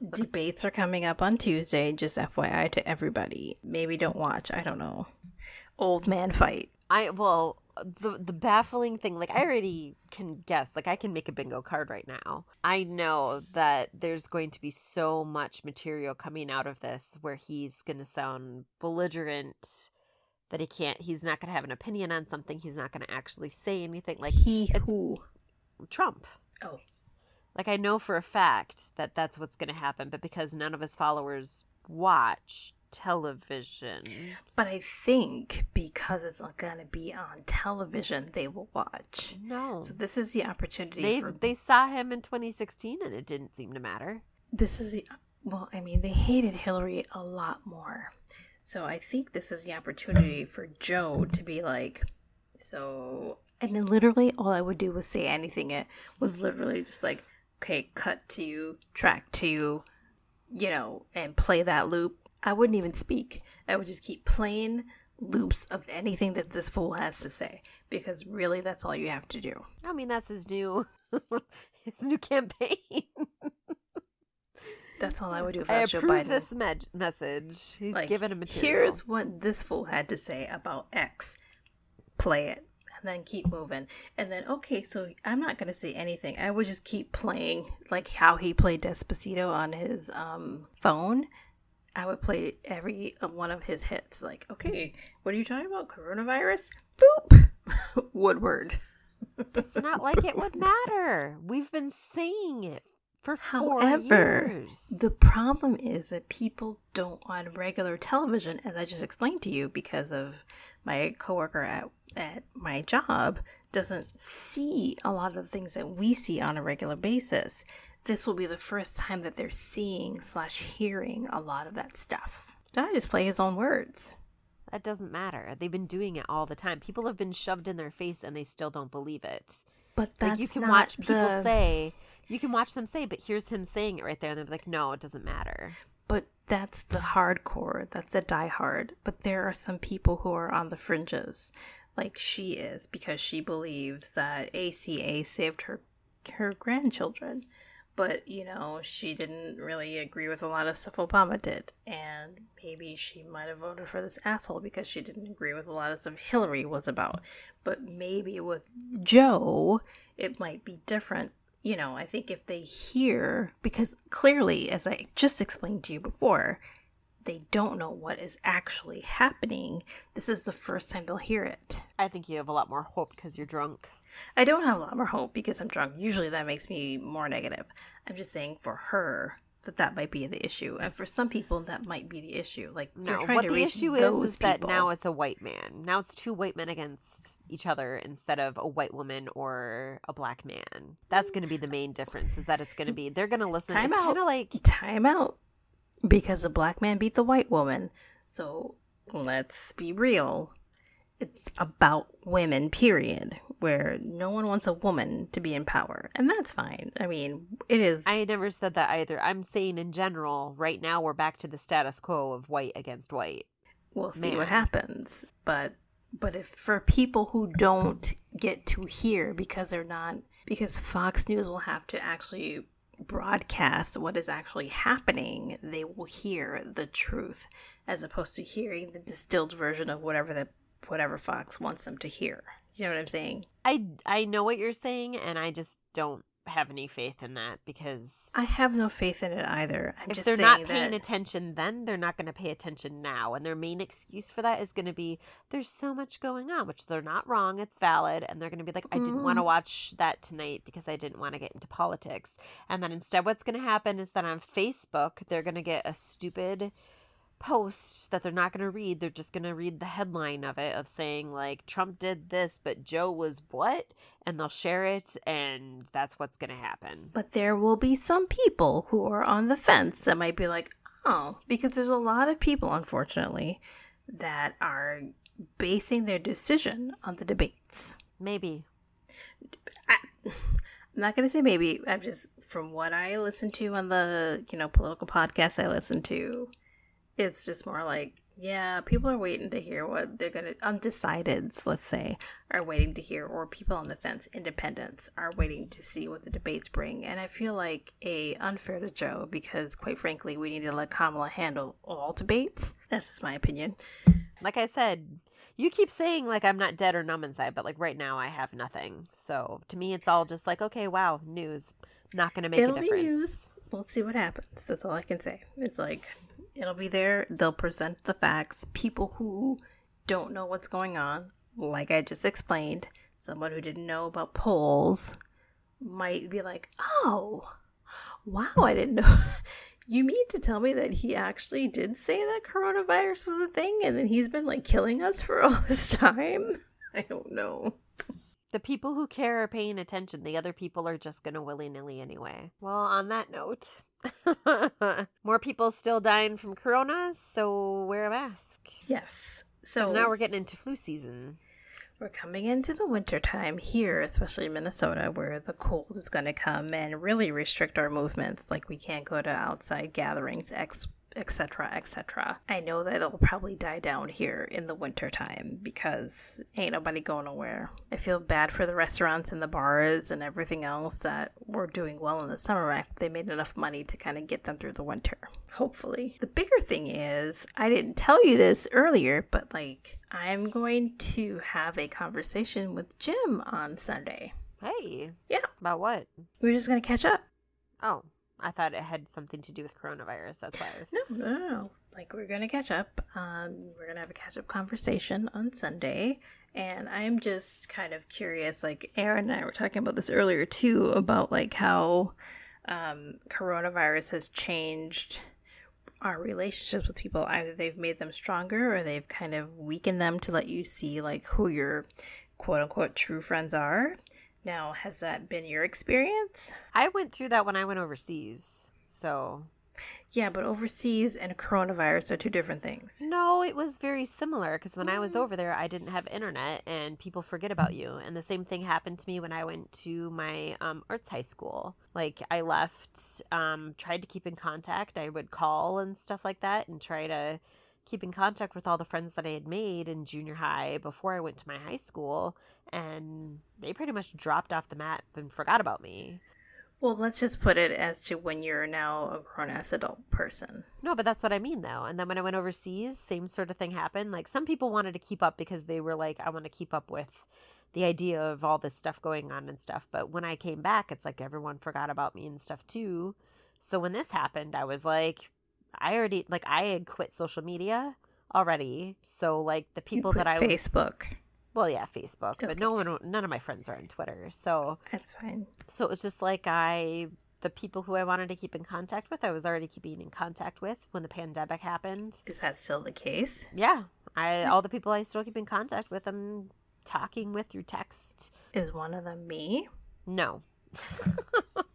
Debates are coming up on Tuesday, just FYI to everybody. Maybe don't watch, I don't know. Old man fight. I well the the baffling thing like I already can guess like I can make a bingo card right now. I know that there's going to be so much material coming out of this where he's going to sound belligerent that he can't he's not going to have an opinion on something he's not going to actually say anything like he who? Trump. Oh. Like I know for a fact that that's what's going to happen but because none of his followers watch television. But I think because it's not going to be on television, they will watch. No. So this is the opportunity They for they saw him in 2016 and it didn't seem to matter. this is the, well i mean they hated hillary a lot more so i think this is the opportunity for joe to be like so and then literally all i would do was say anything it was literally just like okay cut to you track to you you know and play that loop i wouldn't even speak. I would just keep playing loops of anything that this fool has to say because really that's all you have to do. I mean, that's his new his new campaign. that's all i would do if I I was joe biden. this med- message. He's like given a material. here's what this fool had to say about x. Play it and then keep moving. And then okay so i'm not going to say anything. I would just keep playing like how he played despacito on his um phone I would play every uh, one of his hits. Like, okay, what are you talking about? Coronavirus? Boop! Woodward. It's not like it would matter. We've been saying it for four However, years. the problem is that people don't on regular television, as I just explained to you, because of my coworker at at my job doesn't see a lot of the things that we see on a regular basis. This will be the first time that they're seeing slash hearing a lot of that stuff. I just play his own words. That doesn't matter. They've been doing it all the time. People have been shoved in their face and they still don't believe it. But that's like you can watch people the- say, you can watch them say, but here's him saying it right there, and they're like, no, it doesn't matter. But that's the hardcore. That's the diehard. But there are some people who are on the fringes, like she is, because she believes that ACA saved her her grandchildren. But you know, she didn't really agree with a lot of stuff Obama did, and maybe she might have voted for this asshole because she didn't agree with a lot of stuff Hillary was about. But maybe with Joe, it might be different you know, I think if they hear, because clearly, as I just explained to you before, they don't know what is actually happening. This is the first time they'll hear it. I think you have a lot more hope because you're drunk. I don't have a lot more hope because I'm drunk. Usually that makes me more negative. I'm just saying for her that that might be the issue, and for some people that might be the issue. Like No, trying what the issue is is that now it's a white man. Now it's two white men against each other instead of a white woman or a black man. That's going to be the main difference. Is that it's going to be they're going to listen. Time it's out. kind of like time out because the black man beat the white woman. So let's be real. It's about women, period, where no one wants a woman to be in power. And that's fine. I mean, it is. I never said that either. I'm saying in general, right now we're back to the status quo of white against white. we'll see man. what happens. But but if for people who don't get to hear because they're not because Fox News will have to actually broadcast what is actually happening, they will hear the truth as opposed to hearing the distilled version of whatever the whatever Fox wants them to hear. You know what I'm saying? I I know what you're saying, and I just don't have any faith in that because I have no faith in it either. I'm if they're not that paying attention then they're not going to pay attention now and their main excuse for that is going to be there's so much going on which they're not wrong it's valid and they're going to be like i didn't want to Mm-hmm. watch that tonight because i didn't want to get into politics and then instead what's going to happen is that on facebook they're going to get a stupid post that they're not going to read they're just going to read the headline of it of saying like trump did this but joe was what and they'll share it and that's what's going to happen But there will be some people who are on the fence that might be like, oh, because there's a lot of people, unfortunately, that are basing their decision on the debates. maybe I, I'm not going to say maybe. I'm just, from what I listen to on the, you know, political podcasts I listen to, it's just more like, yeah, people are waiting to hear what they're going to, undecideds, let's say, are waiting to hear, or people on the fence, independents, are waiting to see what the debates bring. And I feel like a unfair to Joe because, quite frankly, we need to let Kamala handle all debates. That's just my opinion. like I said, you keep saying like I'm not dead or numb inside, but like right now I have nothing. So to me, it's all just like, okay, wow, news. Not going to make It'll a be difference. news. Let's see what happens. That's all I can say. It's like it'll be there. They'll present the facts. People who don't know what's going on, like I just explained, someone who didn't know about polls might be like, "Oh, wow, I didn't know." You mean to tell me that he actually did say that coronavirus was a thing and then he's been like killing us for all this time? I don't know. The people who care are paying attention. The other people are just going to willy nilly anyway. Well, on that note, more people still dying from corona, so wear a mask. Yes. So now we're getting into flu season. We're coming into the winter time here, especially in Minnesota, where the cold is going to come and really restrict our movements. Like we can't go to outside gatherings, etc., etc. I know that it'll probably die down here in the winter time because ain't nobody going nowhere. I feel bad for the restaurants and the bars and everything else that were doing well in the summer act. They made enough money to kind of get them through the winter. Hopefully. The bigger thing is, I didn't tell you this earlier, but like, I'm going to have a conversation with Jim on Sunday. Hey. Yeah. About what? We're just going to catch up. Oh, I thought it had something to do with coronavirus. That's why I was. No, no, no. Like we're gonna catch up. Um, we're gonna have a catch up conversation on Sunday, and I'm just kind of curious. Like Aaron and I were talking about this earlier too, about like how um, coronavirus has changed our relationships with people. Either they've made them stronger, or they've kind of weakened them to let you see like who your quote unquote true friends are. Now, has that been your experience? I went through that when I went overseas. So, Yeah, but overseas and coronavirus are two different things. no, it was very similar because when I was Mm. over there, I didn't have internet and people forget about you. And the same thing happened to me when I went to my um, arts high school. Like, I left, um, tried to keep in contact. I would call and stuff like that and try to keep in contact with all the friends that I had made in junior high before I went to my high school. And they pretty much dropped off the map and forgot about me. Well, let's just put it as to when you're now a grown ass adult person. No, but that's what I mean though. And then when I went overseas, same sort of thing happened. Like some people wanted to keep up because they were like, I want to keep up with the idea of all this stuff going on and stuff. But when I came back, it's like everyone forgot about me and stuff too. So when this happened, I was like, I already like I had quit social media already. So like the people that I quit was Facebook. well, yeah, Facebook, Okay. but no one, none of my friends are on Twitter. So That's fine. so it was just like I, the people who I wanted to keep in contact with, I was already keeping in contact with when the pandemic happened. Is that still the case? Yeah, I all the people I still keep in contact with, I'm talking with through text. Is one of them me? No,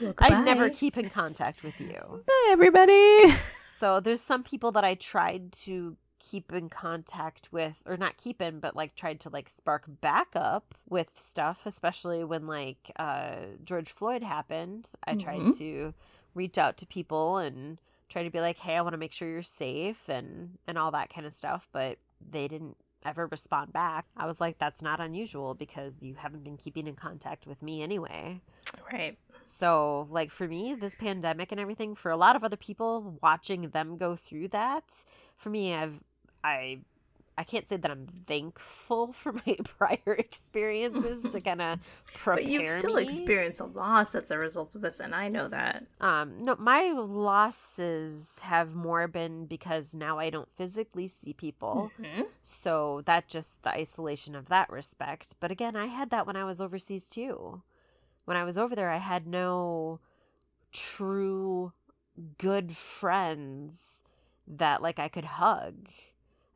Look, I never keep in contact with you. Bye, everybody. So there's some people that I tried to keep in contact with or not keep in but like tried to like spark back up with stuff especially when like uh george floyd happened i tried Mhm. to reach out to people and try to be like hey i want to make sure you're safe and and all that kind of stuff but they didn't ever respond back i was like that's not unusual because you haven't been keeping in contact with me anyway Right. So, like for me, this pandemic and everything, for a lot of other people, watching them go through that, for me, I've, I, I can't say that I'm thankful for my prior experiences to kind of prepare But you've still me. experienced a loss as a result of this, and I know that. Um, no, my losses have more been because now I don't physically see people. Mhm. So that just the isolation of that respect. But again, I had that when I was overseas too. When I was over there, I had no true good friends that like I could hug.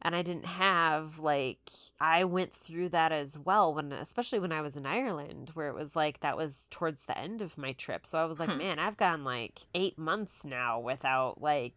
And I didn't have like I went through that as well when especially when I was in Ireland where it was like that was towards the end of my trip. So I was like, Hmm. man, I've gone like 8 months now without like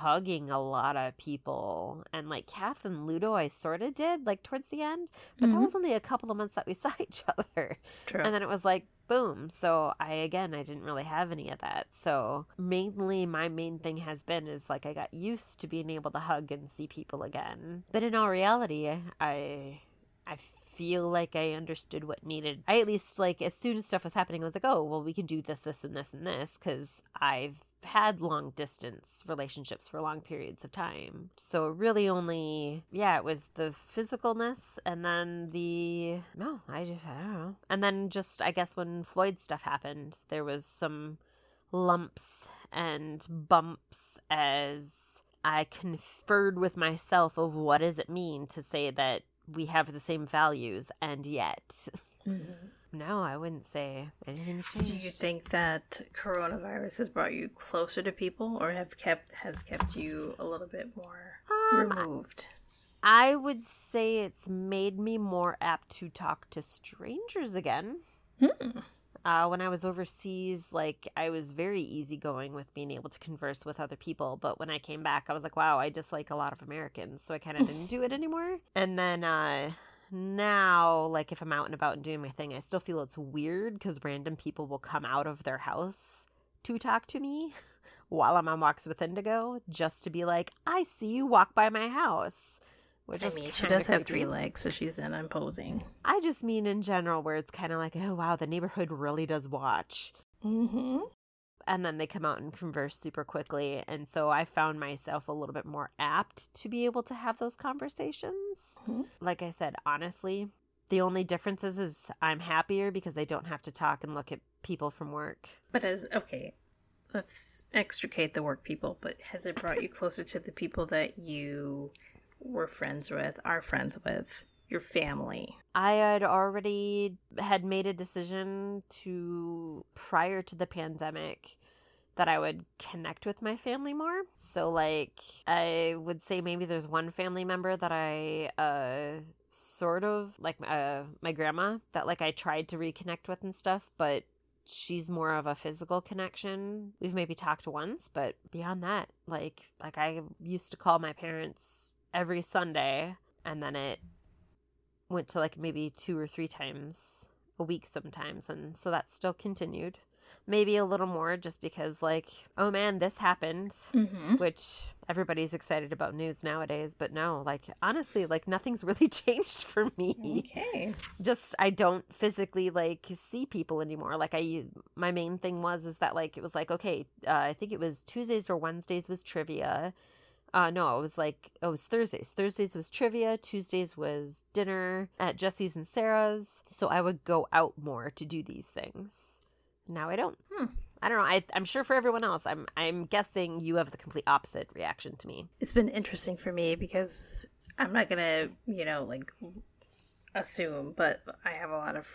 hugging a lot of people and like Kath and Ludo I sort of did like towards the end but that Mhm. was only a couple of months that we saw each other True. and then it was like boom so I again I didn't really have any of that so mainly my main thing has been is like I got used to being able to hug and see people again but in all reality I I feel like I understood what needed. I at least like as soon as stuff was happening, I was like, oh well, we can do this, this, and this, and this because I've had long distance relationships for long periods of time. So really only yeah, it was the physicalness and then the no, I just I don't know. And then just I guess when Floyd stuff happened, there was some lumps and bumps as I conferred with myself of what does it mean to say that we have the same values and yet Mhm. No, I wouldn't say anything's Do changed. you think that coronavirus has brought you closer to people, or have kept has kept you a little bit more Um, removed? I would say it's made me more apt to talk to strangers again. Hmm. Uh, when I was overseas, like I was very easygoing with being able to converse with other people. But when I came back, I was like, wow, I dislike a lot of Americans. So I kind of didn't do it anymore. And then uh, now, like if I'm out and about and doing my thing, I still feel it's weird because random people will come out of their house to talk to me while I'm on walks with Indigo just to be like, I see you walk by my house. Which I is mean, she does have three legs, so she's an imposing. I just mean in general, where it's kind of like, oh wow, the neighborhood really does watch. Mm-hmm. And then they come out and converse super quickly. And so I found myself a little bit more apt to be able to have those conversations. Mhm. Like I said, honestly, the only difference is, is I'm happier because I don't have to talk and look at people from work. But as okay, let's extricate the work people, but has it brought you closer to the people that you were friends with, are friends with, your family? I had already had made a decision to prior to the pandemic that I would connect with my family more. So like I would say maybe there's one family member that I uh sort of like uh my grandma that like I tried to reconnect with and stuff, but she's more of a physical connection. We've maybe talked once, but beyond that, like like I used to call my parents every Sunday and then it went to like maybe two or three times a week sometimes and so that still continued maybe a little more just because like oh man this happened Mm-hmm. which everybody's excited about news nowadays but no like honestly like nothing's really changed for me Okay. just i don't physically like see people anymore like i my main thing was is that like it was like okay uh, i think it was tuesdays or wednesdays was trivia uh no it was like it was thursdays. Thursdays was trivia tuesdays was dinner at jesse's and sarah's. So i would go out more to do these things. Now i don't. Hmm. i don't know. I, i'm sure for everyone else i'm i'm guessing you have the complete opposite reaction to me. It's been interesting for me because I'm not gonna, you know, like assume, but I have a lot of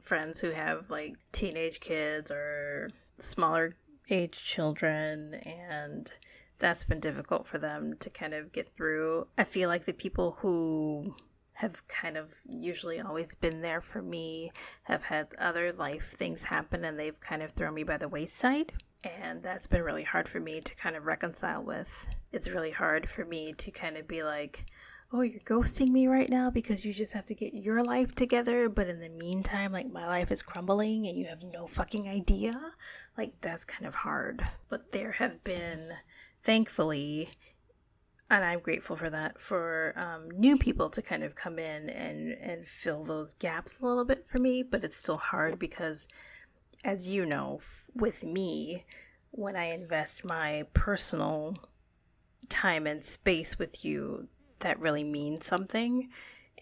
friends who have like teenage kids or smaller age children and that's been difficult for them to kind of get through. I feel like the people who have kind of usually always been there for me have had other life things happen and they've kind of thrown me by the wayside and that's been really hard for me to kind of reconcile with. It's really hard for me to kind of be like, oh, you're ghosting me right now because you just have to get your life together. But in the meantime, like my life is crumbling and you have no fucking idea. Like that's kind of hard. But there have been, thankfully, and I'm grateful for that, for um, new people to kind of come in and, and fill those gaps a little bit for me. But it's still hard because, as you know, f- with me, when I invest my personal time and space with you, that really means something.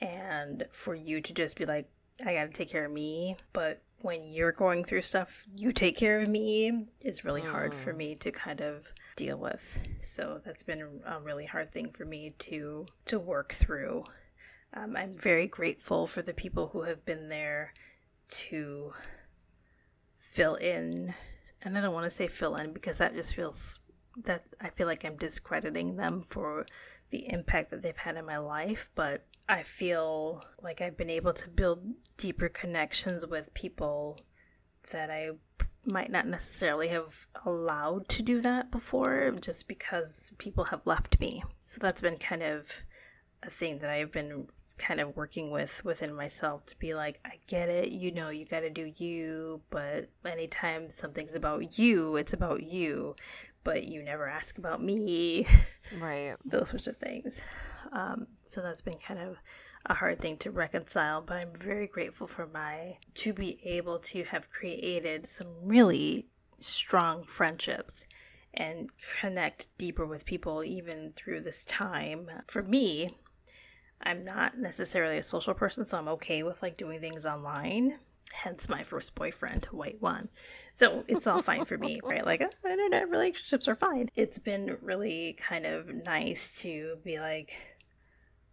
And for you to just be like, I gotta take care of me, but when you're going through stuff, you take care of me is really hard for Mm. me to kind of deal with. So that's been a really hard thing for me to to work through. Um, I'm very grateful for the people who have been there to fill in, and I don't want to say fill in because that just feels that I feel like I'm discrediting them for the impact that they've had in my life, but I feel like I've been able to build deeper connections with people that I might not necessarily have allowed to do that before just because people have left me. So that's been kind of a thing that I've been kind of working with within myself to be like, I get it, you know, you got to do you, but anytime something's about you, it's about you, but you never ask about me. right those sorts of things. Um, so that's been kind of a hard thing to reconcile, but I'm very grateful for my to be able to have created some really strong friendships and connect deeper with people even through this time. For me, I'm not necessarily a social person, so I'm okay with like doing things online. Hence my first boyfriend, white one. So it's all fine for me, right? Like internet relationships are fine. It's been really kind of nice to be like,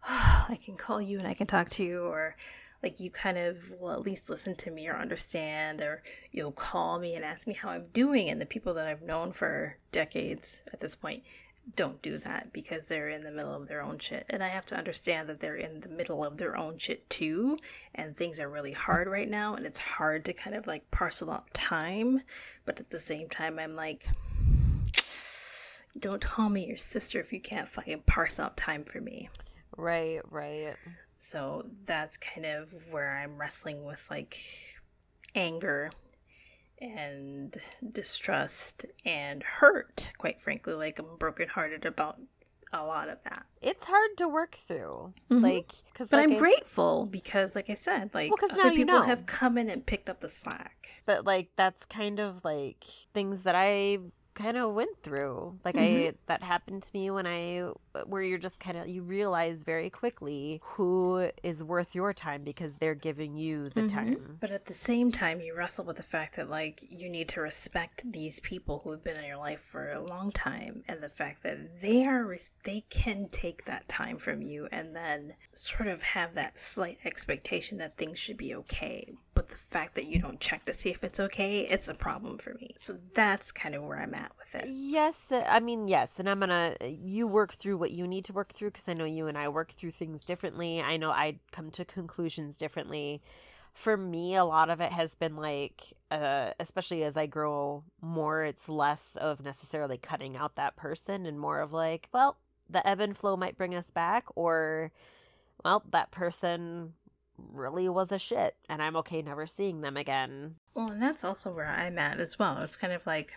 I can call you and I can talk to you, or like you kind of will at least listen to me or understand, or you'll call me and ask me how I'm doing. And the people that I've known for decades at this point don't do that because they're in the middle of their own shit. And I have to understand that they're in the middle of their own shit too. And things are really hard right now. And it's hard to kind of like parcel out time. But at the same time, I'm like, don't call me your sister if you can't fucking parse out time for me. Right right So that's kind of where I'm wrestling with like anger and distrust and hurt, quite frankly. Like I'm brokenhearted about a lot of that. it's hard to work through Mhm. like because But I'm grateful because, like I said, like Well, 'cause other now you people know. have come in and picked up the slack. but like that's kind of like things that I kind of went through. Like I that happened to me when I where you're just kind of you realize very quickly who is worth your time because they're giving you the mm-hmm. time. But at the same time, you wrestle with the fact that like you need to respect these people who have been in your life for a long time, and the fact that they are they can take that time from you and then sort of have that slight expectation that things should be okay but the fact that you don't check to see if it's okay, it's a problem for me. So that's kind of where I'm at with it. Yes, uh, I mean, yes, and I'm gonna, you work through what you need to work through because I know you and I work through things differently. I know I come to conclusions differently. For me, a lot of it has been like, uh, especially as I grow more, it's less of necessarily cutting out that person and more of like, well, the ebb and flow might bring us back, or, well, that person really was a shit and I'm okay never seeing them again. Well, and that's also where I'm at as well. It's kind of like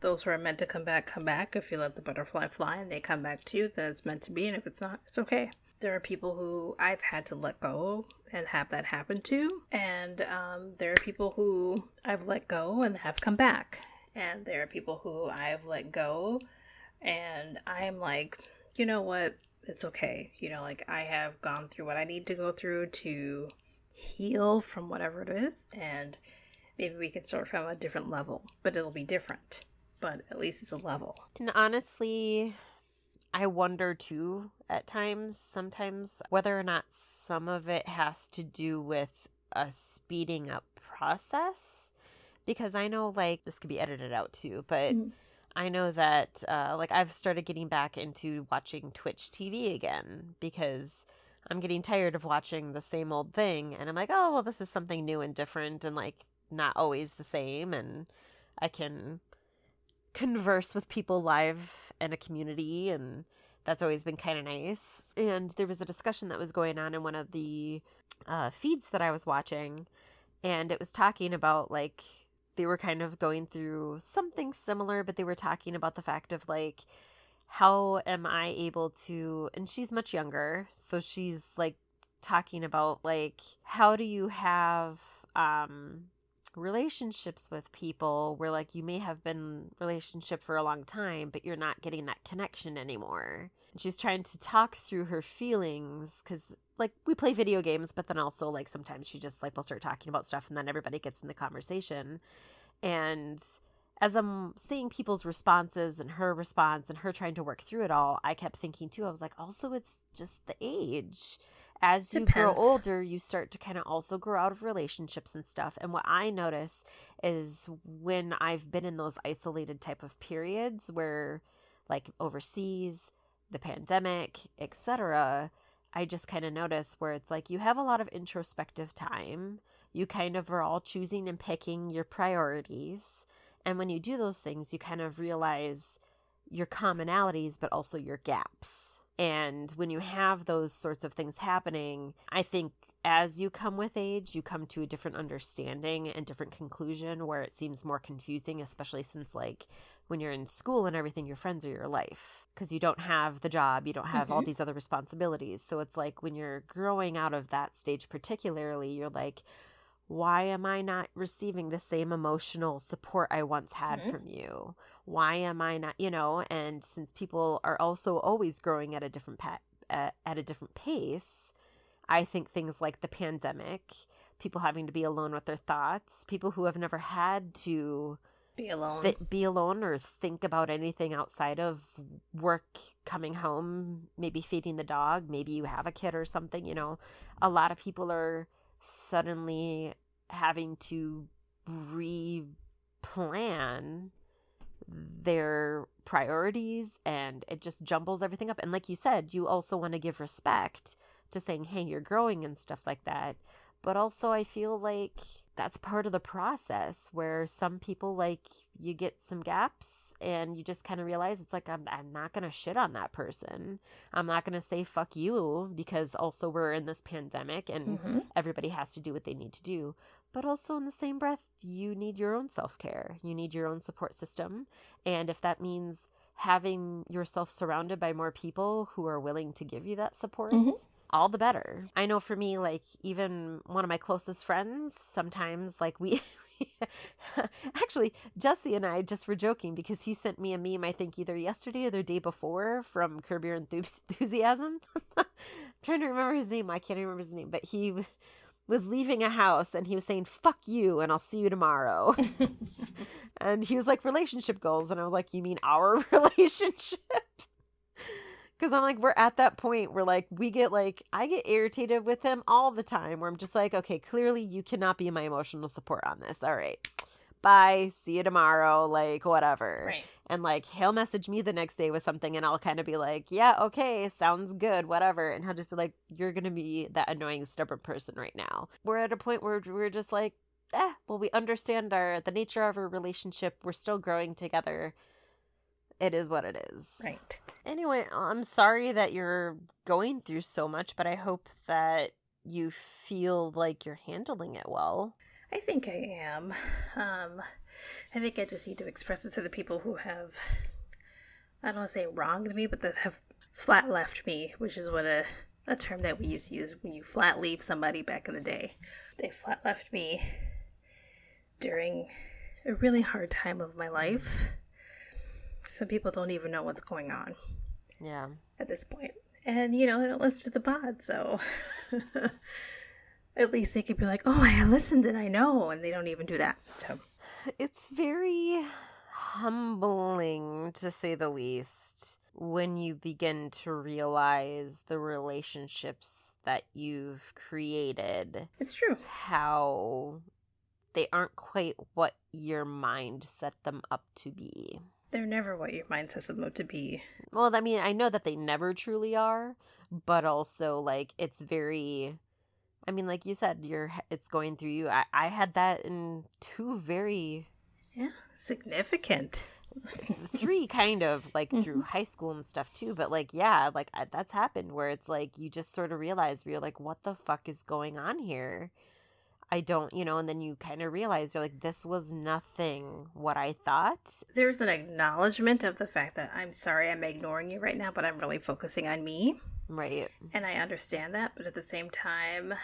those who are meant to come back come back. If you let the butterfly fly and they come back to you, then it's meant to be. And if it's not, it's okay. There are people who I've had to let go and have that happen to. And um, there are people who I've let go and have come back. And there are people who I've let go and I'm like, you know what? it's okay. You know, like I have gone through what I need to go through to heal from whatever it is, and maybe we can start from a different level, but it'll be different. But at least it's a level. And honestly, I wonder too at times, sometimes, whether or not some of it has to do with a speeding up process. Because I know, like, this could be edited out too, but. Mm-hmm I know that uh, like I've started getting back into watching Twitch TV again because I'm getting tired of watching the same old thing and I'm like, "Oh, well this is something new and different and like not always the same and I can converse with people live in a community and that's always been kind of nice. And there was a discussion that was going on in one of the uh, feeds that I was watching and it was talking about like they were kind of going through something similar, but they were talking about the fact of like, how am I able to, and she's much younger, so she's like talking about like, how do you have, um, relationships with people where like you may have been relationship for a long time but you're not getting that connection anymore. And she was trying to talk through her feelings because like we play video games but then also like sometimes she just like will start talking about stuff and then everybody gets in the conversation. And as i'm seeing people's responses and her response and her trying to work through it all i kept thinking too i was like also it's just the age as you grow older you start to kind of also grow out of relationships and stuff and what i notice is when i've been in those isolated type of periods where like overseas the pandemic etc I just kind of notice where it's like you have a lot of introspective time. You kind of are all choosing and picking your priorities. And when you do those things, you kind of realize your commonalities, but also your gaps. And when you have those sorts of things happening, I think as you come with age, you come to a different understanding and different conclusion where it seems more confusing, especially since, like, when you're in school and everything, your friends are your life because you don't have the job, you don't have mm-hmm. all these other responsibilities. So it's like when you're growing out of that stage, particularly, you're like, why am I not receiving the same emotional support I once had mm-hmm. from you? Why am I not, you know? And since people are also always growing at a different pa- uh, at a different pace, I think things like the pandemic, people having to be alone with their thoughts, people who have never had to be alone th- be alone or think about anything outside of work coming home maybe feeding the dog maybe you have a kid or something you know a lot of people are suddenly having to replan their priorities and it just jumbles everything up. And like you said you also want to give respect to saying hey you're growing and stuff like that but also I feel like that's part of the process where some people like you get some gaps and you just kind of realize it's like I'm I'm not going to shit on that person. I'm not going to say fuck you because also we're in this pandemic and mm-hmm. everybody has to do what they need to do. But also in the same breath, you need your own self-care. You need your own support system. And if that means having yourself surrounded by more people who are willing to give you that support, mm-hmm all the better. I know for me, like, even one of my closest friends, sometimes, like, we. Actually, Jesse and I just were joking because he sent me a meme, I think either yesterday or the day before from Curb Your Enthusiasm. I'm trying to remember his name. I can't remember his name, but he was leaving a house and he was saying, fuck you, and I'll see you tomorrow. and he was like, relationship goals. And I was like, you mean our relationship? Because I'm like, we're at that point where like we get like, I get irritated with him all the time where I'm just like, okay, clearly you cannot be my emotional support on this. All right. Bye. See you tomorrow. Like, whatever. Right. And like, he'll message me the next day with something and I'll kind of be like, yeah, okay, sounds good, whatever. And he'll just be like, you're going to be that annoying, stubborn person right now. We're at a point where we're just like, eh, well, we understand our, the nature of our relationship. We're still growing together it is what it is. Right. Anyway, I'm sorry that you're going through so much, but I hope that you feel like you're handling it well. I think I am. Um, I think I just need to express it to the people who have, I don't want to say wronged me, but that have flat left me, which is what a, a term that we used to use when you flat leave somebody back in the day. They flat left me during a really hard time of my life some people don't even know what's going on. Yeah. At this point. And, you know, they don't listen to the pod, so at least they could be like, oh, I listened and I know. And they don't even do that. So it's very humbling, to say the least, when you begin to realize the relationships that you've created. It's true. How they aren't quite what your mind set them up to be. They're never what your mind says them to be. Well, I mean, I know that they never truly are, but also like it's very. I mean, like you said, you're it's going through you. I I had that in two very yeah significant three kind of like mm-hmm. through high school and stuff too but like yeah like that's happened where it's like you just sort of realize where you're like what the fuck is going on here I don't, you know, and then you kind of realize you're like, this was nothing what I thought. There's an acknowledgement of the fact that I'm sorry I'm ignoring you right now, but I'm really focusing on me. Right. And I understand that, but at the same time,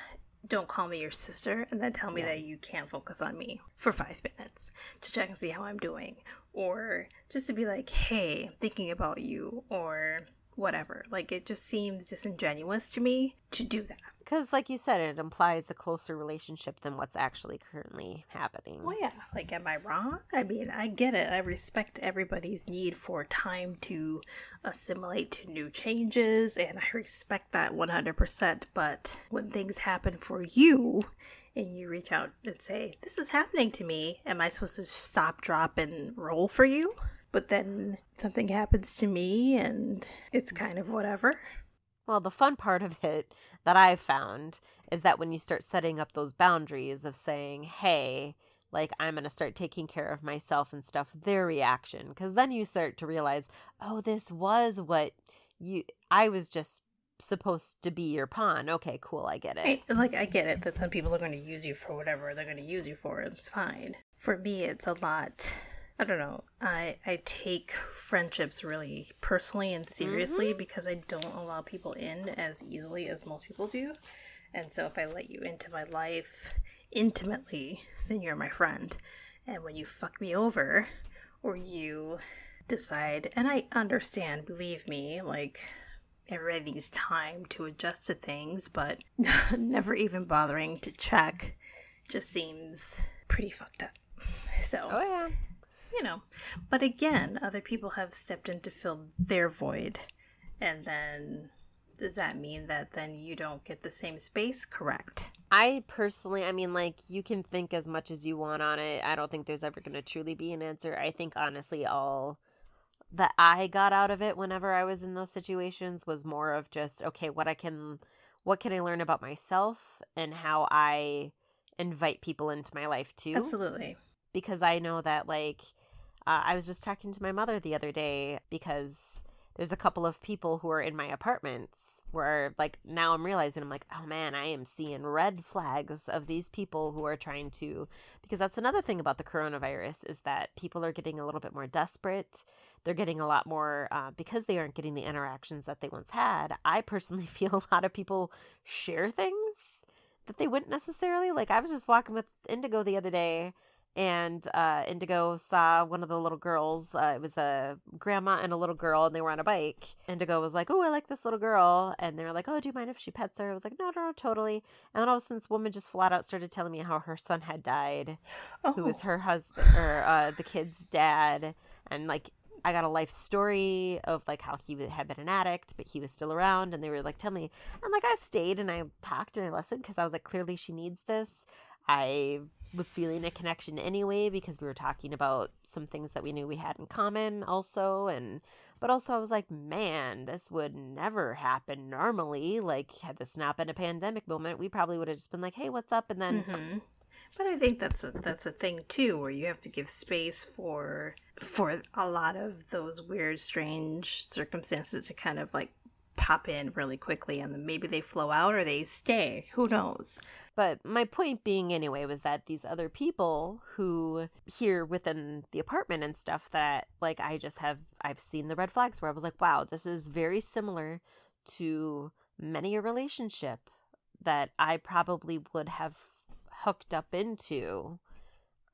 don't call me your sister and then tell me yeah. that you can't focus on me for five minutes to check and see how I'm doing. Or just to be like, hey, I'm thinking about you. Or whatever. Like it just seems disingenuous to me to do that. Because, like you said, it implies a closer relationship than what's actually currently happening. Well, yeah. Like, am I wrong? I mean, I get it. I respect everybody's need for time to assimilate to new changes, and I respect that 100%. But when things happen for you, and you reach out and say, This is happening to me, am I supposed to stop, drop, and roll for you? But then something happens to me and it's kind of whatever. Well, the fun part of it that I've found is that when you start setting up those boundaries of saying, hey, like I'm going to start taking care of myself and stuff, their reaction. Because then you start to realize, oh, this was what you, I was just supposed to be your pawn. Okay, cool, I get it. Right. Like, I get it that some people are going to use you for whatever they're going to use you for. It's fine. For me, it's a lot I don't know. I I take friendships really personally and seriously mm-hmm. because I don't allow people in as easily as most people do. And so if I let you into my life intimately, then you're my friend. And when you fuck me over or you decide and I understand, believe me, like everybody needs time to adjust to things, but never even bothering to check just seems pretty fucked up. So, oh yeah you know. But again, other people have stepped in to fill their void. And then does that mean that then you don't get the same space? Correct. I personally, I mean, like, you can think as much as you want on it. I don't think there's ever going to truly be an answer. I think, honestly, all that I got out of it whenever I was in those situations was more of just, okay, what I can, what can I learn about myself and how I invite people into my life too? Absolutely. Because I know that, like, uh, I was just talking to my mother the other day because there's a couple of people who are in my apartments where like now I'm realizing I'm like, oh man, I am seeing red flags of these people who are trying to because that's another thing about the coronavirus is that people are getting a little bit more desperate. They're getting a lot more uh, because they aren't getting the interactions that they once had. I personally feel a lot of people share things that they wouldn't necessarily like. I was just walking with Indigo the other day and uh, Indigo saw one of the little girls. Uh, it was a grandma and a little girl, and they were on a bike. Indigo was like, "Oh, I like this little girl," and they were like, "Oh, do you mind if she pets her?" I was like, "No, no, no totally." And then all of a sudden, this woman just flat out started telling me how her son had died, Oh, who was her husband or uh, the kid's dad, and like. I got a life story of like how he had been an addict, but he was still around, and they were like, "Tell me." And like I stayed and I talked and I listened because I was like, clearly she needs this. I was feeling a connection anyway because we were talking about some things that we knew we had in common also and but also I was like, man, this would never happen normally. Like had this not been a pandemic moment, we probably would have just been like, "Hey, what's up?" and then Mhm. But I think that's a that's a thing too, where you have to give space for for a lot of those weird, strange circumstances to kind of like pop in really quickly, and then maybe they flow out or they stay. Who knows? But my point being, anyway, was that these other people who here within the apartment and stuff that, like, I just have, I've seen the red flags where I was like, wow, this is very similar to many a relationship that I probably would have hooked up into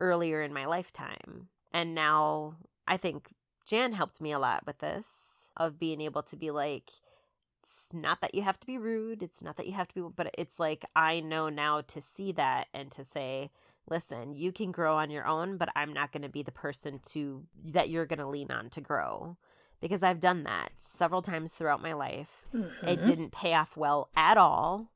earlier in my lifetime. And now I think Jan helped me a lot with this of being able to be like, it's not that you have to be rude. It's not that you have to be, but it's like I know now to see that and to say, listen, you can grow on your own, but I'm not going to be the person to that you're going to lean on to grow because I've done that several times throughout my life. It Mhm. didn't pay off well at all.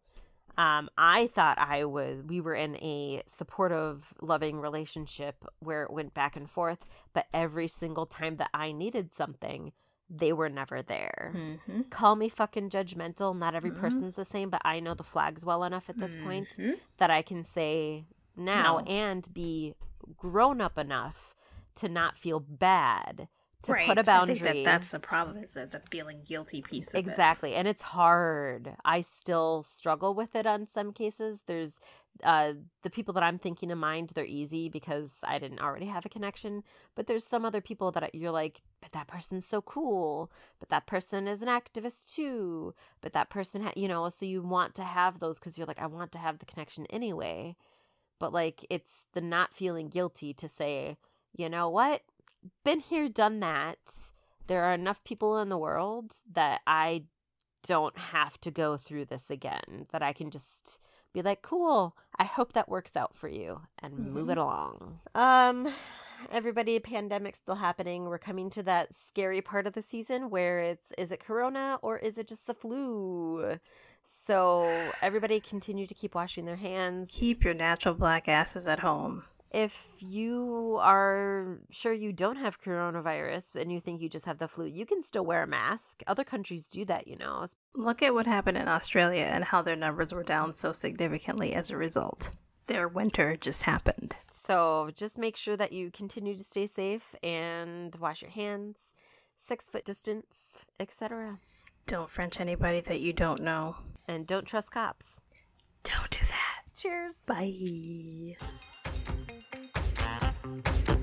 Um, I thought I was, we were in a supportive, loving relationship where it went back and forth, but every single time that I needed something, they were never there Mhm. call me fucking judgmental. Not every Mhm. person's the same, but I know the flags well enough at this point Mhm. that I can say now No. and be grown up enough to not feel bad to right. put a boundary. I think that that's the problem is that the feeling guilty piece of it. exactly, and it's hard. I still struggle with it on some cases. There's uh the people that I'm thinking in mind, they're easy because I didn't already have a connection. But there's some other people that you're like, but that person's so cool. But that person is an activist too. But that person, ha-, you know, so you want to have those because you're like, I want to have the connection anyway. But like, it's the not feeling guilty to say, you know what, been here, done that. There are enough people in the world that I don't have to go through this again. That I can just be like, cool. I hope that works out for you and move it along. Um, everybody, pandemic's still happening. We're coming to that scary part of the season where it's is it corona or is it just the flu? So everybody continue to keep washing their hands. Keep your natural black asses at home. If you are sure you don't have coronavirus and you think you just have the flu, you can still wear a mask. Other countries do that, you know. Look at what happened in Australia and how their numbers were down so significantly as a result. Their winter just happened. So just make sure that you continue to stay safe and wash your hands, six foot distance, etc. Don't French anybody that you don't know. And don't trust cops. Don't do that. Cheers. Bye. Thank you.